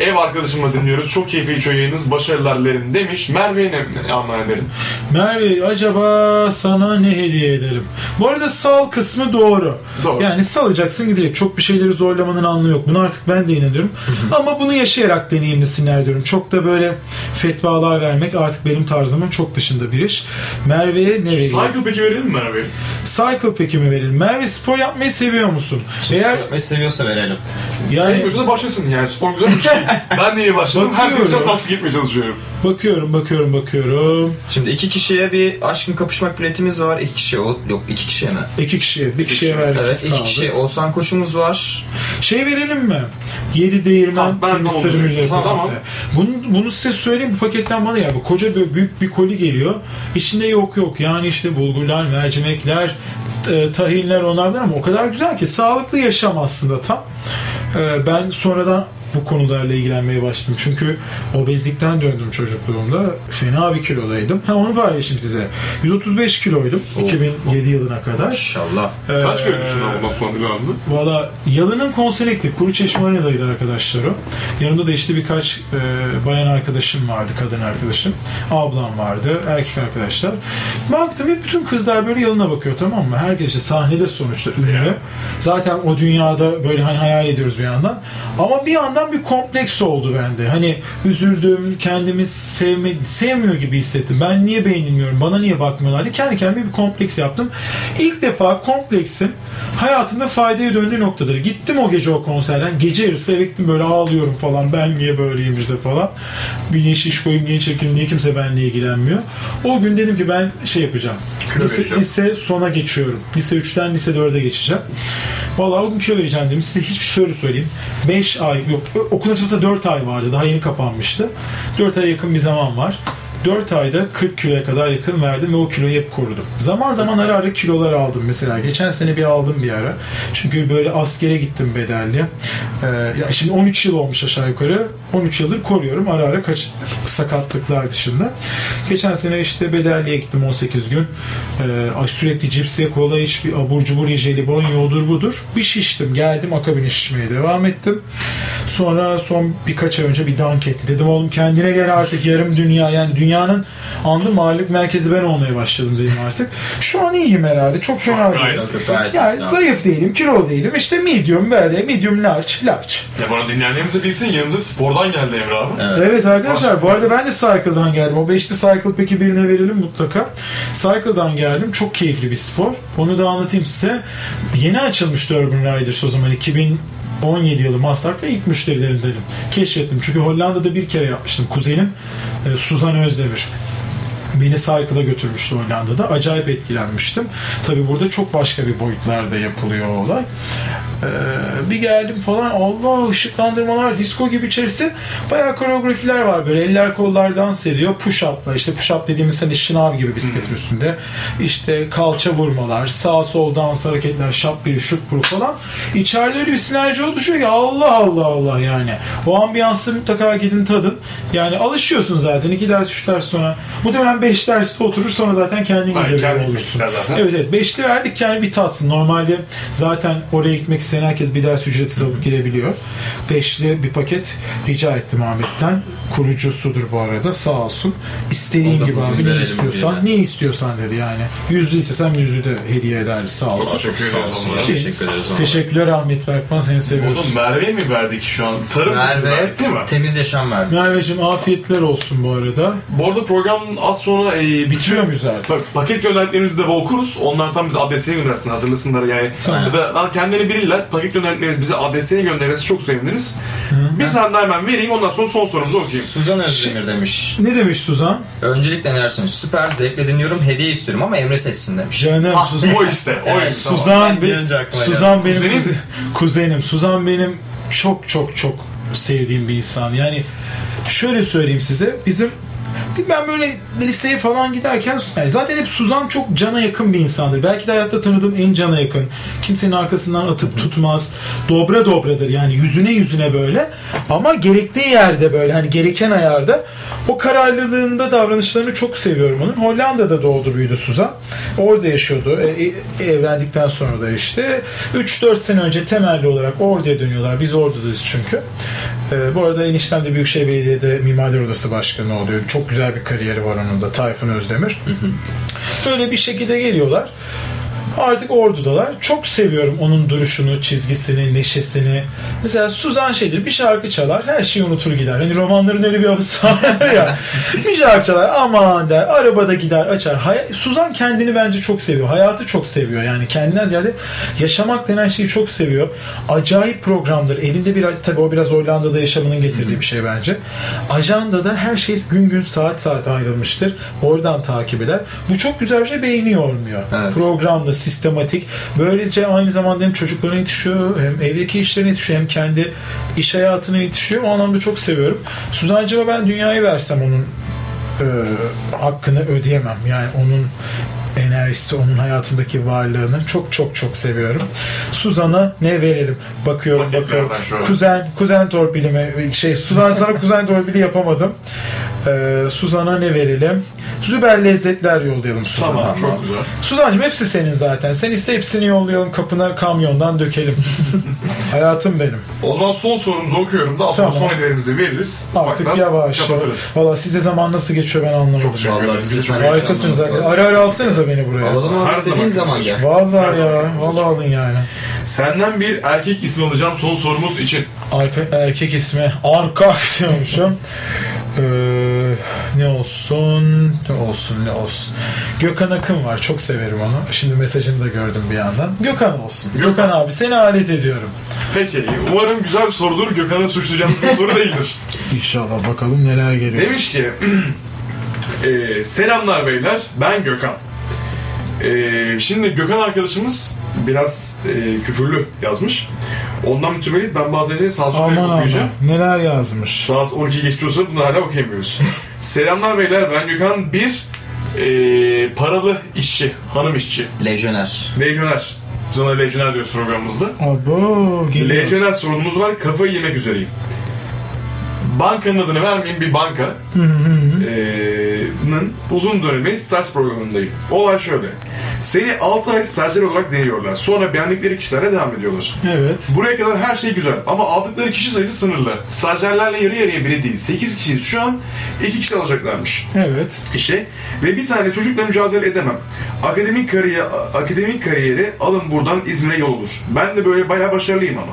Ev arkadaşımla dinliyoruz. Çok keyifli geçiyor yayınız. Başarılar dilerim demiş. Merve'ye ne, aman ederim. Merve acaba sana ne hediye edelim? Bu arada sal kısmı doğru. Doğru. Yani salacaksın gidecek. Çok bir şeyleri zorlamanın anlamı yok. Bunu artık ben de inanıyorum. Ama bunu yaşayarak deneyimlesinler diyorum. Çok da böyle fetvalar vermek artık benim tarzımın çok dışında bir iş. Merve'ye ne vereyim? Cycle peki verelim mi Merve'ye? Cycle peki mi verelim? Merve spor yapmayı seviyor musun? Eğer Eğer seviyorsa verelim. yani Sevmiyorsa da başlasın yani. Spor güzel bir şey. ben de iyi başladım. Bakıyorum. Herkese tasdik etmeye çalışıyorum. bakıyorum bakıyorum bakıyorum. Şimdi iki kişiye bir aşkın kapışmak biletimiz var. İki kişiye o yok iki kişiye mi? İki kişiye, bir kişiye verdik. Evet iki kaldı. kişi. Oğuzhan koçumuz var. Şey verelim mi? 7 değirmen Ha, ben tamam takımıyla diyecektim. paketi. Tamam. Bunu, bunu size söyleyeyim bu paketten bana ya. Bu koca böyle büyük bir koli geliyor. İçinde yok yok. Yani işte bulgurlar, mercimekler, tahinler onlar bunlar ama o kadar güzel ki sağlıklı yaşam aslında tam. E, ben sonradan bu konularla ilgilenmeye başladım. Çünkü obezlikten döndüm çocukluğumda. Fena bir kilodaydım. Ha onu paylaşayım size. 135 kiloydum 2007 yılına kadar. Maşallah. Kaç Ee, kere düşündün ondan sonra bir anda? Valla yalının konselikti. Kuru Çeşme'deydi arkadaşlar o. Yanımda da işte birkaç e, bayan arkadaşım vardı, kadın arkadaşım. Ablam vardı, erkek arkadaşlar. Baktım hep bütün kızlar böyle yalına bakıyor tamam mı? Herkes işte sahnede sonuçta ünlü. Zaten o dünyada böyle hani hayal ediyoruz bir yandan. Ama bir yandan bir kompleks oldu bende. Hani üzüldüm, kendimi sevme, sevmiyor gibi hissettim. Ben niye beğenilmiyorum, bana niye bakmıyorlar diye kendi kendime bir kompleks yaptım. İlk defa kompleksin hayatımda faydaya döndüğü noktadır. Gittim o gece o konserden. Gece yarısı eve gittim böyle ağlıyorum falan. Ben niye böyleyim işte falan. Bir niye şiş koyayım, niye çekeyim, niye kimse benimle ilgilenmiyor. O gün dedim ki ben şey yapacağım. Kilo Lise, vereceğim. lise sona geçiyorum. Lise 3'ten lise 4'e geçeceğim. Vallahi o gün kilo vereceğim dedim. Size hiçbir şöyle söyleyeyim. 5 ay yok. Okul açılsa 4 ay vardı. Daha yeni kapanmıştı. 4 ay yakın bir zaman var. 4 ayda 40 kiloya kadar yakın verdim ve o kiloyu hep korudum. Zaman zaman ara ara kilolar aldım mesela. Geçen sene bir aldım bir ara. Çünkü böyle askere gittim bedelli. Ee, ya şimdi 13 yıl olmuş aşağı yukarı. 13 yıldır koruyorum. Ara ara kaç sakatlıklar dışında. Geçen sene işte bedelliye gittim 18 gün. Ee, sürekli cipse, kola iç, bir abur cubur ye, jelibon yodur budur. Bir şiştim. Geldim akabine şişmeye devam ettim. Sonra son birkaç ay önce bir dank etti. Dedim oğlum kendine gel artık yarım dünya yani dünya dünyanın anlı mahallelik merkezi ben olmaya başladım dedim artık. Şu an iyiyim herhalde. Çok fena değilim. Yani zayıf değilim, kilo değilim. İşte medium böyle, medium large, large. Ya bana dinleyenlerimiz de bilsin yanımıza spordan geldi Emre abi. Evet arkadaşlar bu arada ben de Cycle'dan geldim. O beşli Cycle peki birine verelim mutlaka. Cycle'dan geldim. Çok keyifli bir spor. Onu da anlatayım size. Yeni açılmıştı Urban Riders o zaman 2017 yılı Maslak'ta ilk müşterilerindenim. Keşfettim. Çünkü Hollanda'da bir kere yapmıştım. Kuzenim e, Suzan Özdemir. Beni Cycle'a götürmüştü Hollanda'da. Acayip etkilenmiştim. Tabi burada çok başka bir boyutlarda yapılıyor o olay. Ee, bir geldim falan Allah ışıklandırmalar disco gibi içerisi. Bayağı koreografiler var böyle. Eller kollar dans ediyor. Push up'la işte push up dediğimiz hani şınav gibi bisikletin üstünde. İşte kalça vurmalar sağ sol dans hareketler şap bir şut bu falan. İçeride öyle bir sinerji oluşuyor ki Allah Allah Allah yani. O ambiyansı mutlaka gidin tadın. Yani alışıyorsun zaten iki ders üç ders sonra. Muhtemelen beş derste oturur sonra zaten kendin kendin olursun evet evet beşli verdik yani bir tatsın normalde zaten oraya gitmek isteyen herkes bir ders ücretsiz alıp girebiliyor beşli bir paket rica ettim Ahmet'ten kurucusudur bu arada sağ olsun istediğin gibi abi ne istiyorsan diye. ne istiyorsan dedi yani yüzlü istesem yüzlü de hediye eder sağ olsun Teşekkür Sağ ederiz. Şey- Teşekkür ederiz. Teşekkürler Ahmet Berkman seni seviyoruz. Oğlum Merve'ye mi verdik şu an? Tarım Merve verdik değil mi? temiz yaşam verdi. Merveciğim afiyetler olsun bu arada. Bu arada program az sonra e, bitiyor. Muyuz artık? Tabii paket gönderdiklerimizi de okuruz. Onlar tam bize adresine göndersin hazırlasınlar yani. Tamam. Ya da kendileri bilirler. Paket gönderdiklerimiz bize adresine gönderirse çok seviniriz. Bir tane daha hemen vereyim ondan sonra son sorumuzu okuyayım. Suzan Özdemir demiş. Ne demiş Suzan? Öncelikle neler söylemiş? Süper zevkle dinliyorum. Hediye istiyorum ama Emre seçsin demiş. Canım Ah, Suzan. o işte. O Evet, işte. Suzan, be- Suzan benim Kuzenin? kuze- kuzenim. Suzan benim çok çok çok sevdiğim bir insan. Yani şöyle söyleyeyim size. Bizim ben böyle listeye falan giderken yani zaten hep Suzan çok cana yakın bir insandır. Belki de hayatta tanıdığım en cana yakın. Kimsenin arkasından atıp tutmaz. Dobra dobradır yani yüzüne yüzüne böyle. Ama gerektiği yerde böyle hani gereken ayarda o kararlılığında davranışlarını çok seviyorum onun. Hollanda'da doğdu büyüdü Suzan. Orada yaşıyordu. E, e, evlendikten sonra da işte 3-4 sene önce temelli olarak oraya dönüyorlar. Biz oradayız çünkü. E, bu arada eniştem de Büyükşehir Belediye'de Mimarlar Odası Başkanı oluyor. Çok güzel bir kariyeri var onun da. Tayfun Özdemir. Böyle bir şekilde geliyorlar. Artık ordudalar. Çok seviyorum onun duruşunu, çizgisini, neşesini. Mesela Suzan şeydir bir şarkı çalar her şeyi unutur gider. Hani romanların öyle bir havası var ya. bir şarkı çalar aman der. Arabada gider açar. Hay- Suzan kendini bence çok seviyor. Hayatı çok seviyor. Yani kendinden ziyade yaşamak denen şeyi çok seviyor. Acayip programdır. Elinde bir tabii o biraz Hollanda'da yaşamının getirdiği bir şey bence. Ajandada her şey gün gün saat saat ayrılmıştır. Oradan takip eder. Bu çok güzel bir şey beyni yormuyor. Evet. Programlı, sistematik. Böylece aynı zamanda hem çocuklarına yetişiyor, hem evdeki işlerine yetişiyor, hem kendi iş hayatına yetişiyor. O anlamda çok seviyorum. Suzancıma ben dünyayı versem onun e, hakkını ödeyemem. Yani onun enerjisi, onun hayatındaki varlığını çok çok çok seviyorum. Suzan'a ne verelim? Bakıyorum, Paketlerden bakıyorum. Kuzen, kuzen torpilimi, şey, Suzan sana kuzen torpili yapamadım. Ee, Suzan'a ne verelim? Züber lezzetler yollayalım Suzan'a. Tamam çok güzel. Suzancığım hepsi senin zaten. Sen iste hepsini yollayalım kapına kamyondan dökelim. Hayatım benim. O zaman son sorumuzu okuyorum. Sonra Tamam. son hediyelerimizi veririz. Artık Ufaktan yavaş. Kapatırız. Valla size zaman nasıl geçiyor ben anlamadım. Çok teşekkür Vallahi ederim. Biz sana- Harikasınız arkadaşlar. Ara ara alsanıza beni buraya. Alalım Her abi istediğin zaman gel. Zaman ya. Vallahi alın yani. Senden bir erkek ismi alacağım son sorumuz için. Arka, erkek ismi Arka diyormuşum. Ee, ne olsun ne olsun ne olsun Gökhan Akın var çok severim onu şimdi mesajını da gördüm bir yandan Gökhan olsun Gökhan. Gökhan abi seni alet ediyorum Peki umarım güzel bir sorudur. Gökhan'ı suçlayacağım bir soru değildir. İnşallah bakalım neler geliyor Demiş ki e, selamlar beyler ben Gökhan. E, şimdi Gökhan arkadaşımız biraz e, küfürlü yazmış. Ondan mütevellit ben bazı şeyleri sansürleyip Aman okuyacağım. aman neler yazmış Saat 12 geçiyorsa bunları hala okuyamıyoruz. Selamlar beyler ben Gökhan bir e, paralı işçi, hanım işçi. Lejyoner. Lejyoner. Biz ona lejyoner diyoruz programımızda. Abo geliyor Lejyoner sorunumuz var. Kafayı yemek üzereyim. Bankanın adını vermeyeyim bir banka. Programının uzun dönemi staj programındayım. Olay şöyle. Seni 6 ay stajyer olarak deniyorlar. Sonra beğendikleri kişilerle devam ediyorlar. Evet. Buraya kadar her şey güzel ama aldıkları kişi sayısı sınırlı. Stajyerlerle yarı yarıya bile değil. 8 kişiyiz şu an. 2 kişi alacaklarmış Evet. işe ve bir tane çocukla mücadele edemem. Akademik kariyer, akademik kariyeri alın buradan İzmir'e yol olur. Ben de böyle bayağı başarılıyım ama.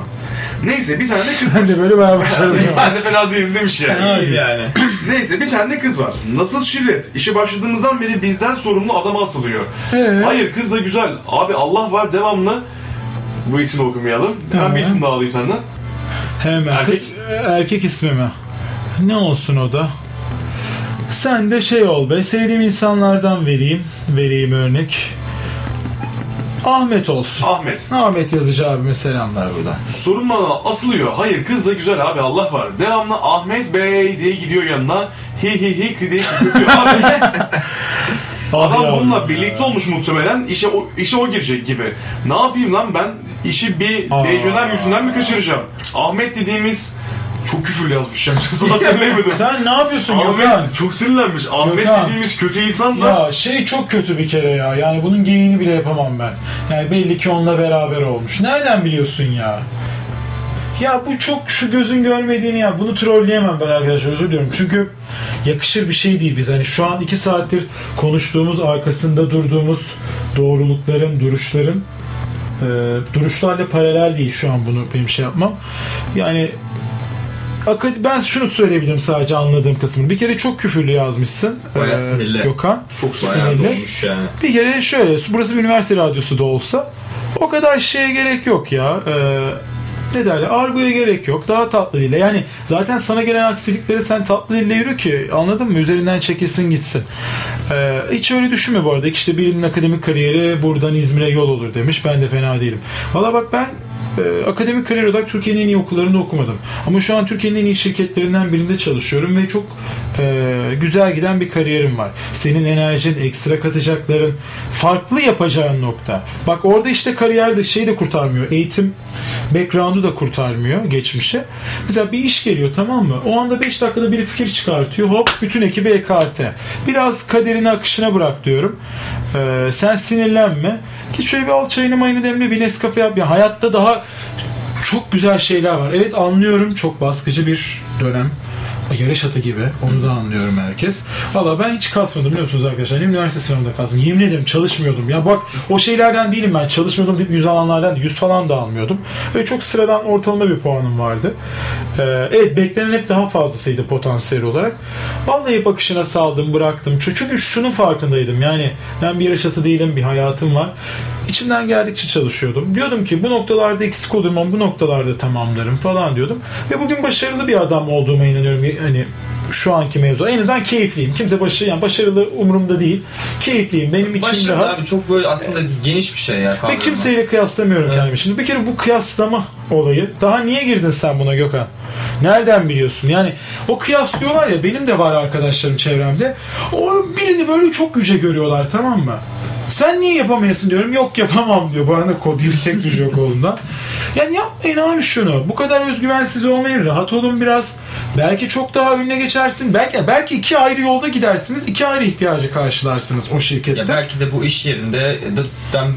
Neyse bir tane de kız Ben de böyle bayağı başarılıyım. ben de fena değilim demiş yani. İyi yani. Neyse bir tane de kız var. Nasıl şirret? İşe başladığımızdan beri bizden sorumlu adama asılıyor. Ee? Hayır kız da güzel. Abi Allah var devamlı. Bu ismi okumayalım. Ben bir isim daha alayım senden. Hemen. Erkek. Kız, erkek ismi mi? Ne olsun o da? Sen de şey ol be. Sevdiğim insanlardan vereyim. Vereyim örnek. Ahmet olsun. Ahmet. Ahmet yazıcı abime selamlar buradan. Sorun bana asılıyor. Hayır kız da güzel abi Allah var. Devamlı Ahmet Bey diye gidiyor yanına. Hi hi hi diye kötü abi. Ah Adam yavrum bununla ya. birlikte olmuş muhtemelen. İşe o, işe o girecek gibi. Ne yapayım lan ben? İşi bir lejyoner yüzünden mi kaçıracağım? Ahmet dediğimiz çok küfürlü yazmış yani. Sana söyleyemedim. Sen ne yapıyorsun Gökhan? Ahmet çok sinirlenmiş. Ahmet Gökhan. dediğimiz kötü insan da Ya şey çok kötü bir kere ya. Yani bunun geyiğini bile yapamam ben. Yani belli ki onunla beraber olmuş. Nereden biliyorsun ya? Ya bu çok şu gözün görmediğini ya. Bunu trolleyemem ben arkadaşlar özür diliyorum. Çünkü yakışır bir şey değil biz. Hani şu an iki saattir konuştuğumuz, arkasında durduğumuz doğrulukların, duruşların e, duruşlarla paralel değil şu an bunu benim şey yapmam. Yani akad- ben şunu söyleyebilirim sadece anladığım kısmını. Bir kere çok küfürlü yazmışsın. Bayağı e, sinirli. Gökhan. çok Sinirli. yani. Bir kere şöyle, burası bir üniversite radyosu da olsa o kadar şeye gerek yok ya. Ee, ne derler? Argoya gerek yok. Daha tatlı dille. Yani zaten sana gelen aksilikleri sen tatlı dille yürü ki anladın mı? Üzerinden çekilsin gitsin. Ee, hiç öyle düşünme bu arada. İşte birinin akademik kariyeri buradan İzmir'e yol olur demiş. Ben de fena değilim. Valla bak ben e, akademik kariyer olarak Türkiye'nin en iyi okullarında okumadım. Ama şu an Türkiye'nin en iyi şirketlerinden birinde çalışıyorum ve çok e, güzel giden bir kariyerim var. Senin enerjin, ekstra katacakların, farklı yapacağın nokta. Bak orada işte kariyerde şey de kurtarmıyor. Eğitim background'u da kurtarmıyor geçmişe. Mesela bir iş geliyor tamam mı? O anda 5 dakikada bir fikir çıkartıyor. Hop bütün ekibi ekarte. Biraz kaderini akışına bırak diyorum. Ee, sen sinirlenme. Git şöyle bir al çayını mayını demle bir Nescafe yap. Yani hayatta daha çok güzel şeyler var. Evet anlıyorum çok baskıcı bir dönem. Yarış atı gibi. Onu da anlıyorum herkes. Valla ben hiç kasmadım biliyor musunuz arkadaşlar? Üniversite sınavında kasmadım. Yemin ederim çalışmıyordum. Ya bak o şeylerden değilim ben. Çalışmıyordum deyip yüz alanlardan değil. Yüz falan da almıyordum. Ve çok sıradan ortalama bir puanım vardı. Ee, evet beklenen hep daha fazlasıydı potansiyel olarak. Vallahi hep akışına saldım bıraktım. Çünkü şunun farkındaydım. Yani ben bir yarış atı değilim. Bir hayatım var. İçimden geldikçe çalışıyordum. Diyordum ki bu noktalarda eksik olurum ama bu noktalarda tamamlarım falan diyordum. Ve bugün başarılı bir adam olduğuma inanıyorum. Hani şu anki mevzu. En azından keyifliyim. Kimse başı, yani başarılı umurumda değil. Keyifliyim. Benim içim Başarılı rahat. abi çok böyle aslında geniş bir şey ya. Ve kimseyle kıyaslamıyorum Evet. kendimi. Şimdi bir kere bu kıyaslama olayı. Daha niye girdin sen buna Gökhan? Nereden biliyorsun? Yani o kıyaslıyorlar ya benim de var arkadaşlarım çevremde. O birini böyle çok yüce görüyorlar tamam mı? Sen niye yapamayasın diyorum. Yok yapamam diyor. Arada kod dirsek düşüyor kolundan. Yani yapmayın abi şunu. Bu kadar özgüvensiz olmayın. Rahat olun biraz. Belki çok daha önüne geçersin. Belki belki iki ayrı yolda gidersiniz. iki ayrı ihtiyacı karşılarsınız o şirkette. Ya belki de bu iş yerinde de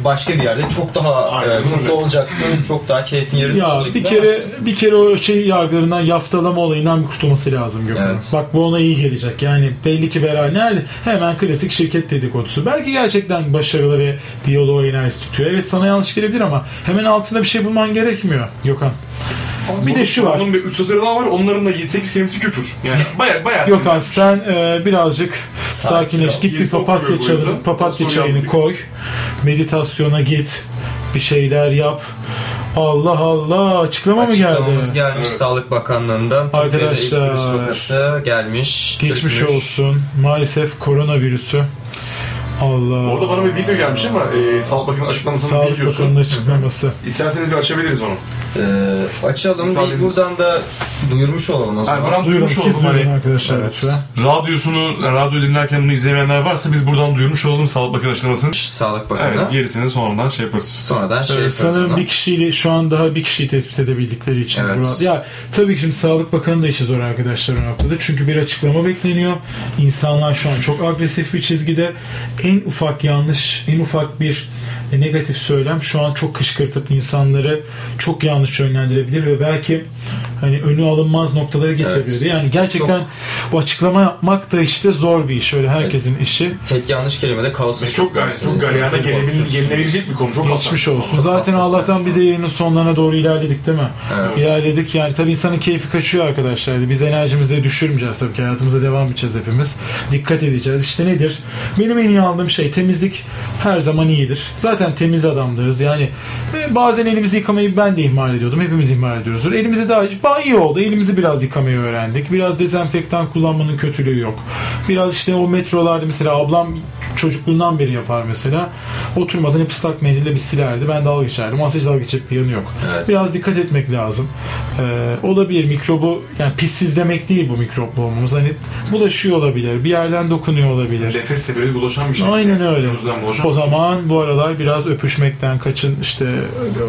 başka bir yerde çok daha Aynen e, mutlu olacaksın. Çok daha keyfin yerinde Ya olacak. bir kere bir kere o şey yargılarından yaftalama olayından bir kurtulması lazım Gökhan. Evet. Bak bu ona iyi gelecek. Yani belli ki beraber nerede? Hemen klasik şirket dedikodusu. Belki gerçekten başarılı ve diyaloğu enerjisi tutuyor. Evet sana yanlış gelebilir ama hemen altında bir şey bulman gerekmiyor Gökhan. Bir de şu var. Onun bir 3 satırı daha var. Onların da 7-8 kelimesi küfür. Yani baya baya Gökhan sen e, birazcık Sakin sakinleş. Git bir papatya yüzden. papatya çayını koy. Meditasyona git. Bir şeyler yap. Allah Allah açıklama mı geldi? Açıklamamız gelmiş Evet. Sağlık Bakanlığı'ndan. Türkiye'de ilk Arkadaşlar, virüs vakası gelmiş. Geçmiş Türkmüş. olsun. Maalesef koronavirüsü Allah. Orada bana bir video gelmiş ama e, Sağlık Bakanı'nın açıklamasının Sağlık videosu. Bakanı'nın açıklaması. İsterseniz bir açabiliriz onu. Ee, açalım. Bir buradan da duyurmuş olalım o zaman. Yani buradan duyurmuş siz olalım. duyurun Hani, arkadaşlar Evet. lütfen. Radyosunu, radyo dinlerken bunu izlemeyenler varsa biz buradan duyurmuş olalım Sağlık Bakanı açıklamasını. Sağlık Bakanı. Evet, gerisini sonradan şey yaparız. Sonradan şey Ee, yaparız sanırım ona. bir kişiyle şu an daha bir kişiyi tespit edebildikleri için. Evet. Burada- Ya tabii ki şimdi Sağlık Bakanı da işi zor arkadaşlar o noktada. Çünkü bir açıklama bekleniyor. İnsanlar şu an çok agresif bir çizgide. En ufak yanlış, en ufak bir negatif söylem şu an çok kışkırtıp insanları çok yanlış yönlendirebilir ve belki hani önü alınmaz noktalara getirebilir. Evet. Yani gerçekten bu açıklama yapmak da işte zor bir iş. Öyle herkesin işi. Tek yanlış kelimede kaos Biz çok çok galeyana gelebil- gelinebilecek bir konu. Çok Geçmiş hassas. olsun. Çok Zaten hassas. Allah'tan biz de yayının sonlarına doğru ilerledik değil mi? Evet. İlerledik. Yani tabii insanın keyfi kaçıyor arkadaşlar. Biz enerjimizi düşürmeyeceğiz tabii ki. Hayatımıza devam edeceğiz hepimiz. Dikkat edeceğiz. İşte nedir? Benim en iyi aldığım şey temizlik her zaman iyidir. Zaten temiz adamlarız. Yani e, bazen elimizi yıkamayı ben de ihmal ediyordum. Hepimiz ihmal ediyoruzdur. Elimizi daha daha iyi oldu. Elimizi biraz yıkamayı öğrendik. Biraz dezenfektan kullanmanın kötülüğü yok. Biraz işte o metrolarda mesela ablam çocukluğundan beri yapar mesela. Oturmadan hep ıslak mendille bir silerdi. Ben dalga geçerdim. Hiç dalga geçecek bir yanı yok. Evet. Biraz dikkat etmek lazım. Ee, olabilir mikrobu yani pissiz demek değil bu mikroplu olmamız. Hani bulaşıyor olabilir. Bir yerden dokunuyor olabilir. Nefesle böyle bulaşan bir şey. Aynen öyle. O zaman bu aralar biraz öpüşmekten kaçın işte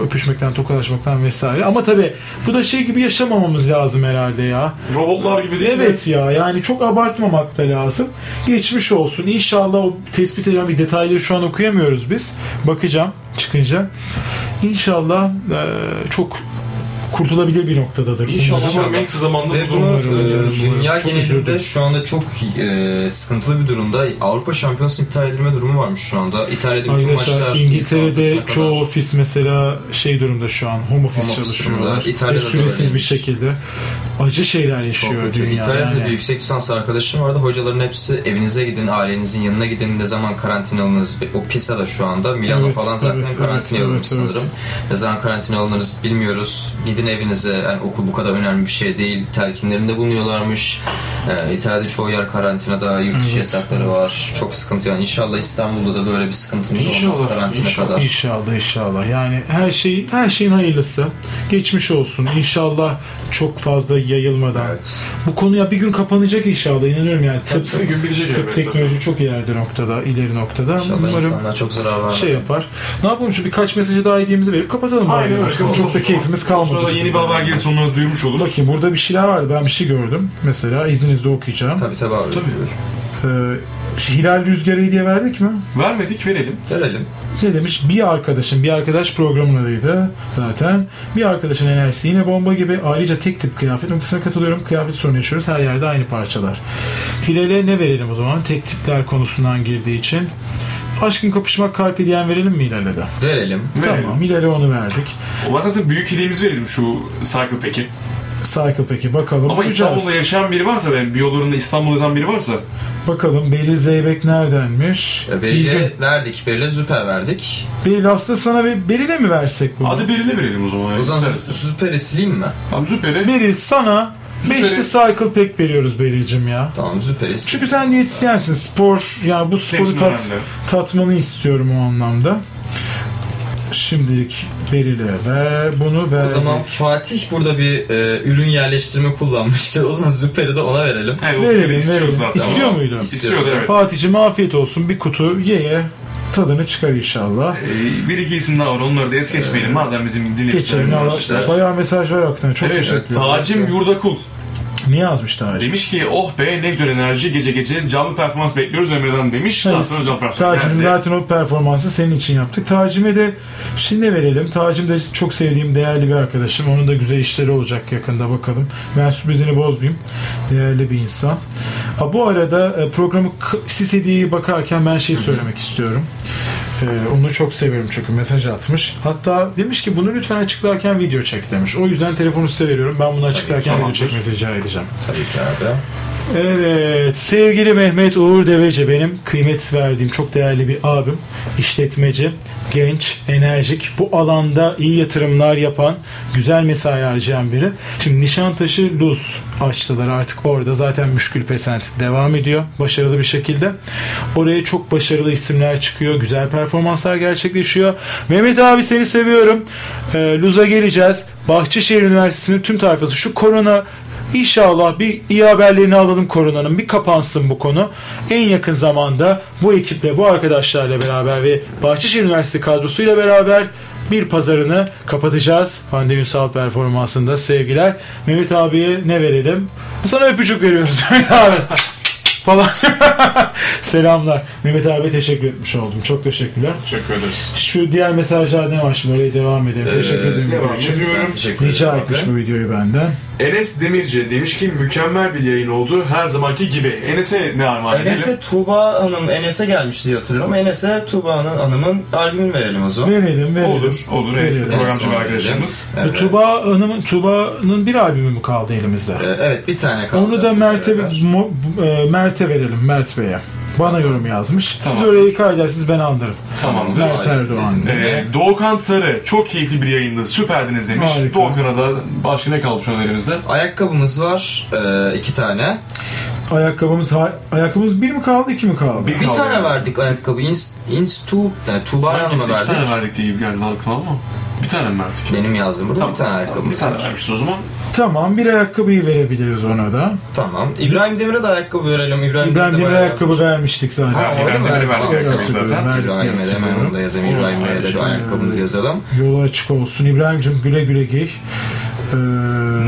öpüşmekten tokalaşmaktan vesaire. Ama tabii bu da şey gibi yaşamamamız lazım herhalde ya. Robotlar gibi değil mi? Evet ya yani çok abartmamak da lazım. Geçmiş olsun. İnşallah o tespit edilen bir detayları şu an okuyamıyoruz biz. Bakacağım çıkınca. İnşallah eee, çok kurtulabilir bir noktadadır. İnşallah umarım en kısa zamanda Ve bu bunu e, dünya Çok genelinde üzüldüm. şu anda çok e, sıkıntılı bir durumda. Avrupa Şampiyonası iptal edilme durumu varmış şu anda. İtalya'da bütün maçlar Arkadaşlar Nisan İngiltere'de çoğu kadar. ofis mesela şey durumda şu an home office Home office çalışıyorlar. İtalya'da süresiz bir şekilde acı şeyler yaşıyor dünya. İtalya'da yani. bir yüksek lisans arkadaşım vardı. Hocaların hepsi evinize gidin, ailenizin yanına gidin. Ne zaman karantina alınırız? O Pisa'da şu anda. Milano Evet, falan zaten evet, karantina evet, alınmış evet, evet. sanırım. Ne zaman karantina alınırız bilmiyoruz. Gidin evinize. Yani okul bu kadar önemli bir şey değil. Telkinlerinde bulunuyorlarmış. Ee, İtalya'da çoğu yer karantinada, yurt dışı Evet, yasakları var. Çok sıkıntı yani. İnşallah İstanbul'da da böyle bir sıkıntımız olmaz İnşallah, karantina inşallah. kadar. İnşallah inşallah. Yani her şey her şeyin hayırlısı. Geçmiş olsun. İnşallah çok fazla yayılmadan. Evet. Bu konuya bir gün kapanacak inşallah. İnanıyorum yani. Tıp, Bir gün bilecek tıp elbet. teknoloji çok ileride noktada, ileri noktada. İnşallah Umarım insanlar çok zarar vermez. şey yapar. Ne yapalım şu birkaç mesajı daha hediyemizi verip kapatalım. bari. Aynen öyle. Çok da keyfimiz kalmadı. Yeni bir haber gelirse onu duyurmuş oluruz. Bakayım burada bir şeyler vardı. Ben bir şey gördüm. Mesela izninizle okuyacağım. Tabii tabii abi. Tabii. Ee, Hilal Rüzgarı hediye verdik mi? Vermedik verelim. Gelelim. Ne demiş? Bir arkadaşın, bir arkadaş programın adıydı zaten. Bir arkadaşın enerjisi yine bomba gibi. Ayrıca tek tip kıyafet noktasına katılıyorum. Kıyafet sorunu yaşıyoruz. Her yerde aynı parçalar. Hilal'e ne verelim o zaman? Tek tipler konusundan girdiği için. Aşkın kapışmak kalp diyen verelim mi Hilal'e de? Verelim. Verelim. Tamam. Hilal'e onu verdik. O zaten büyük hediyemizi verelim şu Cycle Pack'i. Cycle peki bakalım. Ama Bakacağız. İstanbul'da yaşayan biri varsa, yani bir yollarında İstanbul'da yaşayan biri varsa Bakalım Beril Zeybek neredenmiş? Beril'e Bilgin. verdik. Beril'e süper verdik. Beril aslında sana bir Beril'e mi versek bunu? Hadi Beril'e verelim o zaman. O zaman süperi sileyim mi? Tamam Züper'e. Beril sana. Beşli Cycle Pack veriyoruz Beril'cim ya. Tamam süperi sileyim. Çünkü sen diyetisyensin. Spor, yani bu sporu tat, önemli. tatmanı istiyorum o anlamda. Şimdilik Beril'e ver, bunu ver. O zaman Fatih burada bir e, ürün yerleştirme kullanmıştı. O zaman Züper'i de ona verelim. Evet, o Verelim, Züper'i istiyoruz verelim. zaten. İstiyor muydu? İstiyordu evet. Fatih'cim afiyet olsun. Bir kutu ye ye. Tadını çıkar inşallah. Ee, bir iki isim daha var onları da es geçmeyelim. Madem bizim Geçelim. dinleyicilerimiz Allah- işte. Bayağı mesaj var hakikaten. Çok Evet, teşekkür ederim. Tacim Yurdakul. Ne yazmış Tacim? Demiş ki oh be ne güzel enerji gece gece canlı performans bekliyoruz Emre'den demiş. Daha sonra canlı performans geldi. zaten o performansı senin için yaptık. Tacim'e de şimdi verelim? Tacim de çok sevdiğim değerli bir arkadaşım. Onun da güzel işleri olacak yakında bakalım. Ben sürprizini bozmayayım. Değerli bir insan. Ha, bu arada e, programı hediyeye bakarken ben şey söylemek istiyorum. Ee, onu çok severim çünkü mesaj atmış. Hatta demiş ki bunu lütfen açıklarken video çek demiş. O yüzden telefonu size veriyorum. Ben bunu açıklarken video çekmesi rica edeceğim. Tabii ki abi. Evet, sevgili Mehmet Uğur Deveci benim kıymet verdiğim çok değerli bir abim, işletmeci, genç, enerjik, bu alanda iyi yatırımlar yapan, güzel mesai harcayan biri. Şimdi Nişantaşı Luz açtılar artık orada zaten Müşkül Pesent devam ediyor başarılı bir şekilde. Oraya çok başarılı isimler çıkıyor, güzel performanslar gerçekleşiyor. Mehmet abi seni seviyorum. Ee, Luz'a geleceğiz. Bahçeşehir Üniversitesi'nin tüm tayfası şu korona İnşallah bir iyi haberlerini alalım koronanın. Bir kapansın bu konu. En yakın zamanda bu ekiple, bu arkadaşlarla beraber ve Bahçeşehir Üniversitesi kadrosuyla beraber bir pazarını kapatacağız. Hande Ünsal performansında sevgiler. Mehmet abiye ne verelim? Sana öpücük veriyoruz. Falan. Selamlar. Mehmet abi teşekkür etmiş oldum. Çok teşekkürler. Teşekkür ederiz. Şu diğer mesajlar ne var şimdi oraya devam edelim. teşekkür ederim. devam ediyorum. Teşekkür Rica etmiş bu videoyu benden. Enes Demirci demiş ki mükemmel bir yayın oldu. Her zamanki gibi. Enes'e ne armağan edelim? Enes'e Tuğba Hanım Enes'e gelmiş diye hatırlıyorum. Enes'e Tuğba Hanım- Hanım'ın albümünü verelim o zaman. Verelim, verelim. Olur, olur. Enes de Verelim. programcı bir arkadaşımız. verelim. Evet. Tuba Hanım'ın Tuba'nın bir albümü mü kaldı elimizde? Ee, Evet bir tane kaldı. Onu da Mert'e Beraber. Mo- e, Mert'e verelim Mert Bey'e. Bana yorum yazmış. Siz Tamam. orayı kaydedersiniz ben anlarım. Tamamdır. Mert Erdoğan. Ee, Doğukan Sarı çok keyifli bir yayındı. Süperdiniz demiş. Harika. Doğukan'a da başka ne kaldı şu an elimizde? Ayakkabımız var e, iki tane. Ayakkabımız var. Ayakkabımız bir mi kaldı iki mi kaldı? Bir Bir kaldı tane yani. verdik ayakkabı. Ins, ins tu, yani Sanki Hanım'a biz iki verdik. tane verdik diye geldi aklıma ama. Bir tane mi verdik? Benim yazdığım burada bir tane Bir ayakkabımız tane var. vermişiz o zaman. Tamam bir ayakkabıyı verebiliriz ona da. Tamam. İbrahim Demir'e de ayakkabı verelim. İbrahim, İbrahim Demir de Demir'e ayakkabı vermiştik zaten. Ha, İbrahim? Demir'e Tamam, verdik zaten. Diye İbrahim'e de hemen hatırlıyorum. onu da yazayım. Onu İbrahim Bey'e de bir ayakkabımızı yazalım. Yolu açık olsun. İbrahim'cim güle güle giy. Ee,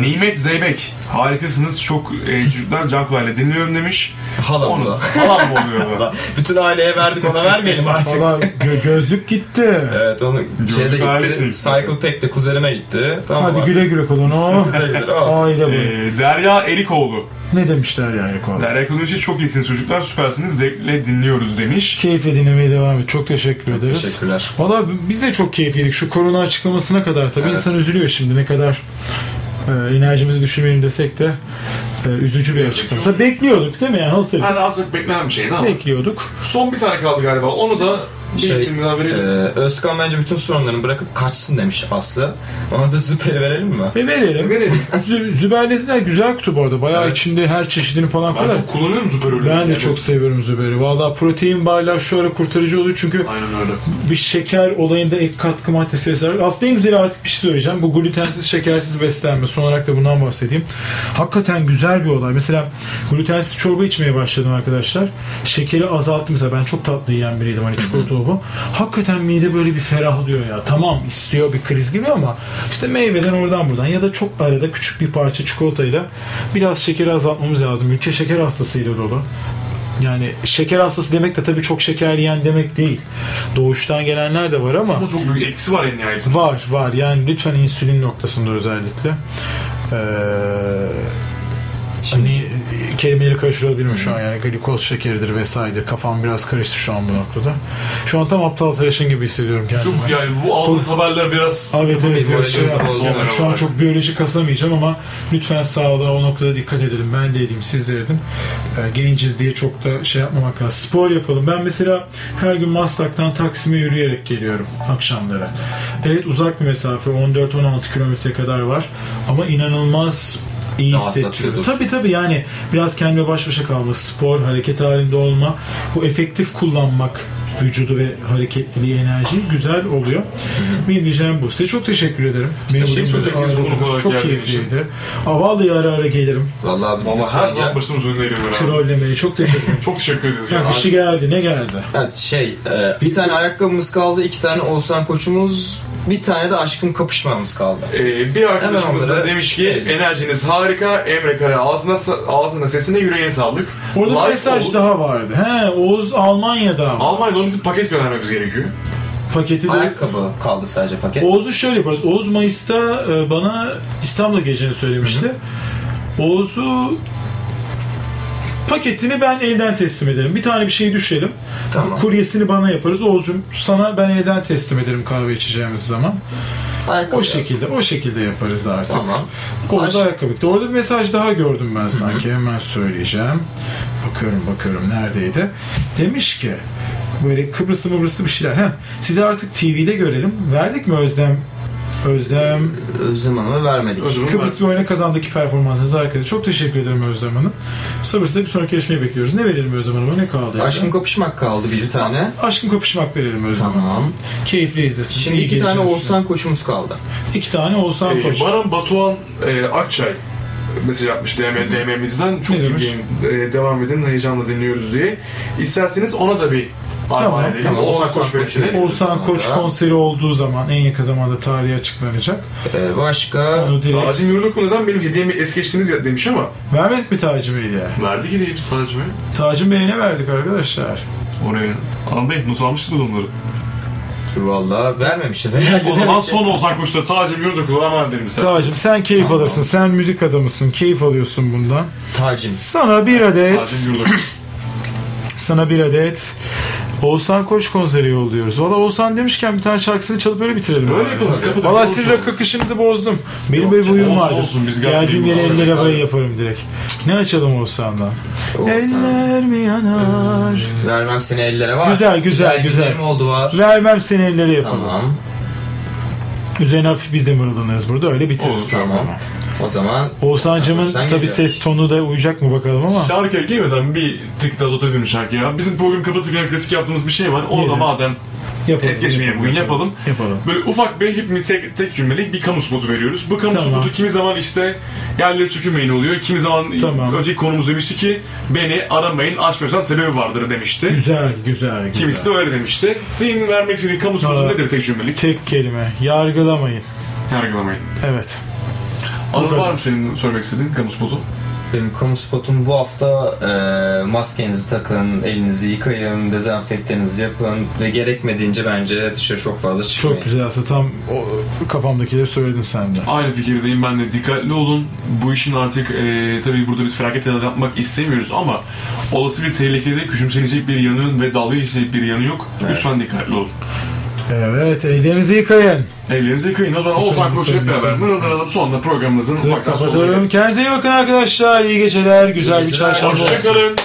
Nimet Zeybek. Harikasınız. Çok e, çocuklar can kulağıyla dinliyorum demiş. Halam Onu da. halam mı oluyor bu? Bütün aileye verdik ona vermeyelim artık. Valla gö- gözlük gitti. Evet onu şeyde gitti. Cycle Pack'te kuzenime gitti. Tamam Hadi güle güle kullan o. Güle güle. Aile bu. Ee, Derya Erikoğlu. Ne demişler yani konu? Derya Erikoğlu için çok iyisiniz çocuklar. Süpersiniz. Zevkle dinliyoruz demiş. Keyifle dinlemeye devam et. Çok teşekkür ederiz. Teşekkürler. Valla biz de çok keyifliydik. Şu korona açıklamasına kadar tabii Evet. insan üzülüyor şimdi ne kadar e, enerjimizi düşürmeyelim desek de e, üzücü bir açıklama. Tabii bekliyorduk değil mi yani hazır. Yani azıcık beklenen bir şeydi ama. Bekliyorduk. Son bir tane kaldı galiba. Onu da Şey, verelim. Özkan bence bütün sorunlarını bırakıp kaçsın demiş Aslı. Ona da Züpel'i verelim mi? E verelim. Verelim. Zü- Züberleziler güzel kutu bu arada. Bayağı Evet. içinde her çeşidini falan Ben koyar. çok kullanıyorum ürünü. Ben de çok seviyorum Züber'i. Valla protein barlar şu ara kurtarıcı oluyor çünkü Aynen öyle. bir şeker olayında ek katkı maddesi vesaire. Aslında en güzeli artık bir şey söyleyeceğim. Bu glutensiz, şekersiz beslenme. Son olarak da bundan bahsedeyim. Hakikaten güzel bir olay. Mesela glutensiz çorba içmeye başladım arkadaşlar. Şekeri azalttım mesela. Ben çok tatlı yiyen biriydim. Hani çikolatalı bu. Hakikaten mide böyle bir ferahlıyor ya. Tamam istiyor bir kriz gibi ama işte meyveden oradan buradan ya da çok arada küçük bir parça çikolatayla biraz şekeri azaltmamız lazım. Ülke şeker hastasıyla dolu. Yani şeker hastası demek de tabii çok şeker yiyen demek değil. Doğuştan gelenler de var ama Ama çok büyük etkisi var en nihayetinde. var var. Yani lütfen insülin noktasında özellikle. Ee, hani e, kelimeleri karıştırabilirim şu an yani glikoz şekeridir vesairedir. Kafam biraz karıştı şu an bu noktada. Şu an tam aptal tıraşın gibi hissediyorum kendimi. Çok yani bu aldığımız haberler biraz Evet evet biraz şey Yani şu an çok biyoloji kasamayacağım ama lütfen sağlığa o noktada dikkat edelim. Ben de edeyim, siz de edin. Ee, genciz diye çok da şey yapmamak lazım. Spor yapalım. Ben mesela her gün Maslak'tan Taksim'e yürüyerek geliyorum akşamları. Evet uzak bir mesafe 14-16 kilometre kadar var ama inanılmaz iyi hissettiriyor. Tabii tabii yani biraz kendime baş başa kalma, spor, hareket halinde olma, bu efektif kullanmak vücudu ve hareketliliği, enerjiyi güzel oluyor. Benim diyeceğim bu. Size çok teşekkür ederim. Benim olarak çok geldiğiniz keyifliydi. Vallahi ara ara gelirim. Vallahi Valla her zaman başımız önüne geliyor. Trollemeye çok teşekkür ederim. Çok teşekkür ederiz. Ha, ya. bir şey geldi. Ne geldi? Evet, şey, e, bir tane ayakkabımız kaldı, iki tane Oğuzhan koçumuz, bir tane de aşkım kapışmamız kaldı. Ee, bir arkadaşımız da demiş ki Evet. enerjiniz harika. Emre Kara ağzına, ağzına sesine yüreğine sağlık. Orada bir Life mesaj Oğuz. daha vardı. He, Oğuz Almanya'da. Almanya'da onun bizim paket göndermemiz gerekiyor. Paketi de Ayakkabı kaldı sadece paket. Oğuz'u şöyle yaparız. Oğuz Mayıs'ta e, bana İstanbul'a geleceğini söylemişti. Oğuz'u paketini ben elden teslim ederim. Bir tane bir şey düşelim. Tamam. Kuryesini bana yaparız. Oğuz'cum sana ben elden teslim ederim kahve içeceğimiz zaman. Ayakkabı O yazdım. şekilde o şekilde yaparız artık. Tamam. Oğuz ayakkabı. Orada bir mesaj daha gördüm ben sanki. Hemen söyleyeceğim. Bakıyorum bakıyorum neredeydi. Demiş ki böyle Kıbrıslı Mıbrıslı bir şeyler. Heh, sizi artık TV'de görelim. Verdik mi Özlem? Özlem Özlem Hanım'a vermedik. Özlem- Kıbrıs bir oyuna kazandaki performansınız arkadaşlar. Çok teşekkür ederim Özlem Hanım. Sabırsızla bir sonraki yarışmayı bekliyoruz. Ne verelim Özlem Hanım'a? Ne kaldı? yani? Aşkın kopuşmak kaldı bir tane. Aşkın kapışmak verelim Özlem Hanım'a. Tamam. Keyifli izlesin. Şimdi İyi iki tane Oğuzhan koçumuz kaldı. İki tane Oğuzhan Ee, Koç. Baran Batuhan e, Akçay mesaj yapmış DM, DM'mizden. Çok Ne demiş? ilgin, e, devam edin, heyecanla dinliyoruz diye. İsterseniz ona da bir Tamam, armağan edelim. tamam. Oğuzhan Oğuzhan Koç veresine. Oğuzhan Koç konseri olduğu zaman en yakın zamanda tarihi açıklanacak. Ee, başka Onu direkt... Tacim Yurdokul neden benim hediyemi es geçtiniz ya demiş ama Vermedik mi Tacı Bey'e? verdik hediyeyi biz Tacim'e. Tacım Bey'e ne verdik arkadaşlar? Oraya. Anam Bey nasıl almıştınız onları? Valla vermemişiz herhalde. O zaman son Oğuzhan Koç'ta Tacim Yurdokul'a armağan edelim isterseniz. Tacım sen keyif alırsın. Sen müzik adamısın. Keyif alıyorsun bundan. Tacim. Sana bir adet, Tacim Yurdokul. sana bir adet Oğuzhan Koç konseri yolluyoruz. Valla Oğuzhan demişken bir tane şarkısını çalıp öyle bitirelim. Öyle yapalım. Kapıda Valla sizin rakı akışınızı bozdum. Benim böyle bir canım, huyum olsun, biz Geldiğim yere olacak el abi. arabayı yaparım direkt. Ne açalım Oğuzhan'dan? Oğuzhan. Eller mi yanar? Vermem seni ellere var. Güzel, güzel, güzel. günlerim oldu var. Vermem seni ellere yapalım. Tamam. Üzerine hafif biz de mırıldanırız burada. Öyle bitiririz Olur, programı. O zaman Oğuzhan'cımın tabi ses tonu da uyacak mı bakalım ama. Şarkıya girmeden bir tık daha edelim şarkıya. Bizim program kapatırken klasik yaptığımız bir şey var. Onu da madem Yapalım. es geçmeyelim bugün yapalım. Yapalım. Böyle ufak bir hepimiz tek, tek cümlelik bir kamu spotu veriyoruz. Bu kamu Tamam. spotu kimi zaman işte yerleri tükürmeyin oluyor. Kimi zaman Tamam. önceki konumuz demişti ki beni aramayın açmıyorsam sebebi vardır demişti. Güzel, güzel, güzel. Kimisi de öyle demişti. Senin vermek istediğin kamu spotu nedir tek cümlelik? Tek kelime. Yargılamayın. Yargılamayın. Evet. Anıl var mı senin söylemek istediğin kamu spotu? benim kamu spotum bu hafta e, maskenizi takın, elinizi yıkayın, dezenfektanınızı yapın ve gerekmediğince bence dışarı çok fazla çıkmayın. Çok güzel aslında tam o kafamdakileri söyledin sen de. Aynı fikirdeyim ben de. Dikkatli olun. Bu işin artık e, tabii burada biz felaket yapmak istemiyoruz ama olası bir tehlikede küçümsenecek bir yanı ve dalga geçecek bir yanı yok. Lütfen dikkatli olun. Evet, ellerinizi yıkayın. Ellerinizi yıkayın. O zaman Oğuzhan Koç'u hep beraber mırıldanalım. Sonra programımızın ufaktan sonuna Kapatıyorum. Kendinize iyi bakın arkadaşlar. İyi geceler. Güzel bir çarşamba olsun. Hoşçakalın.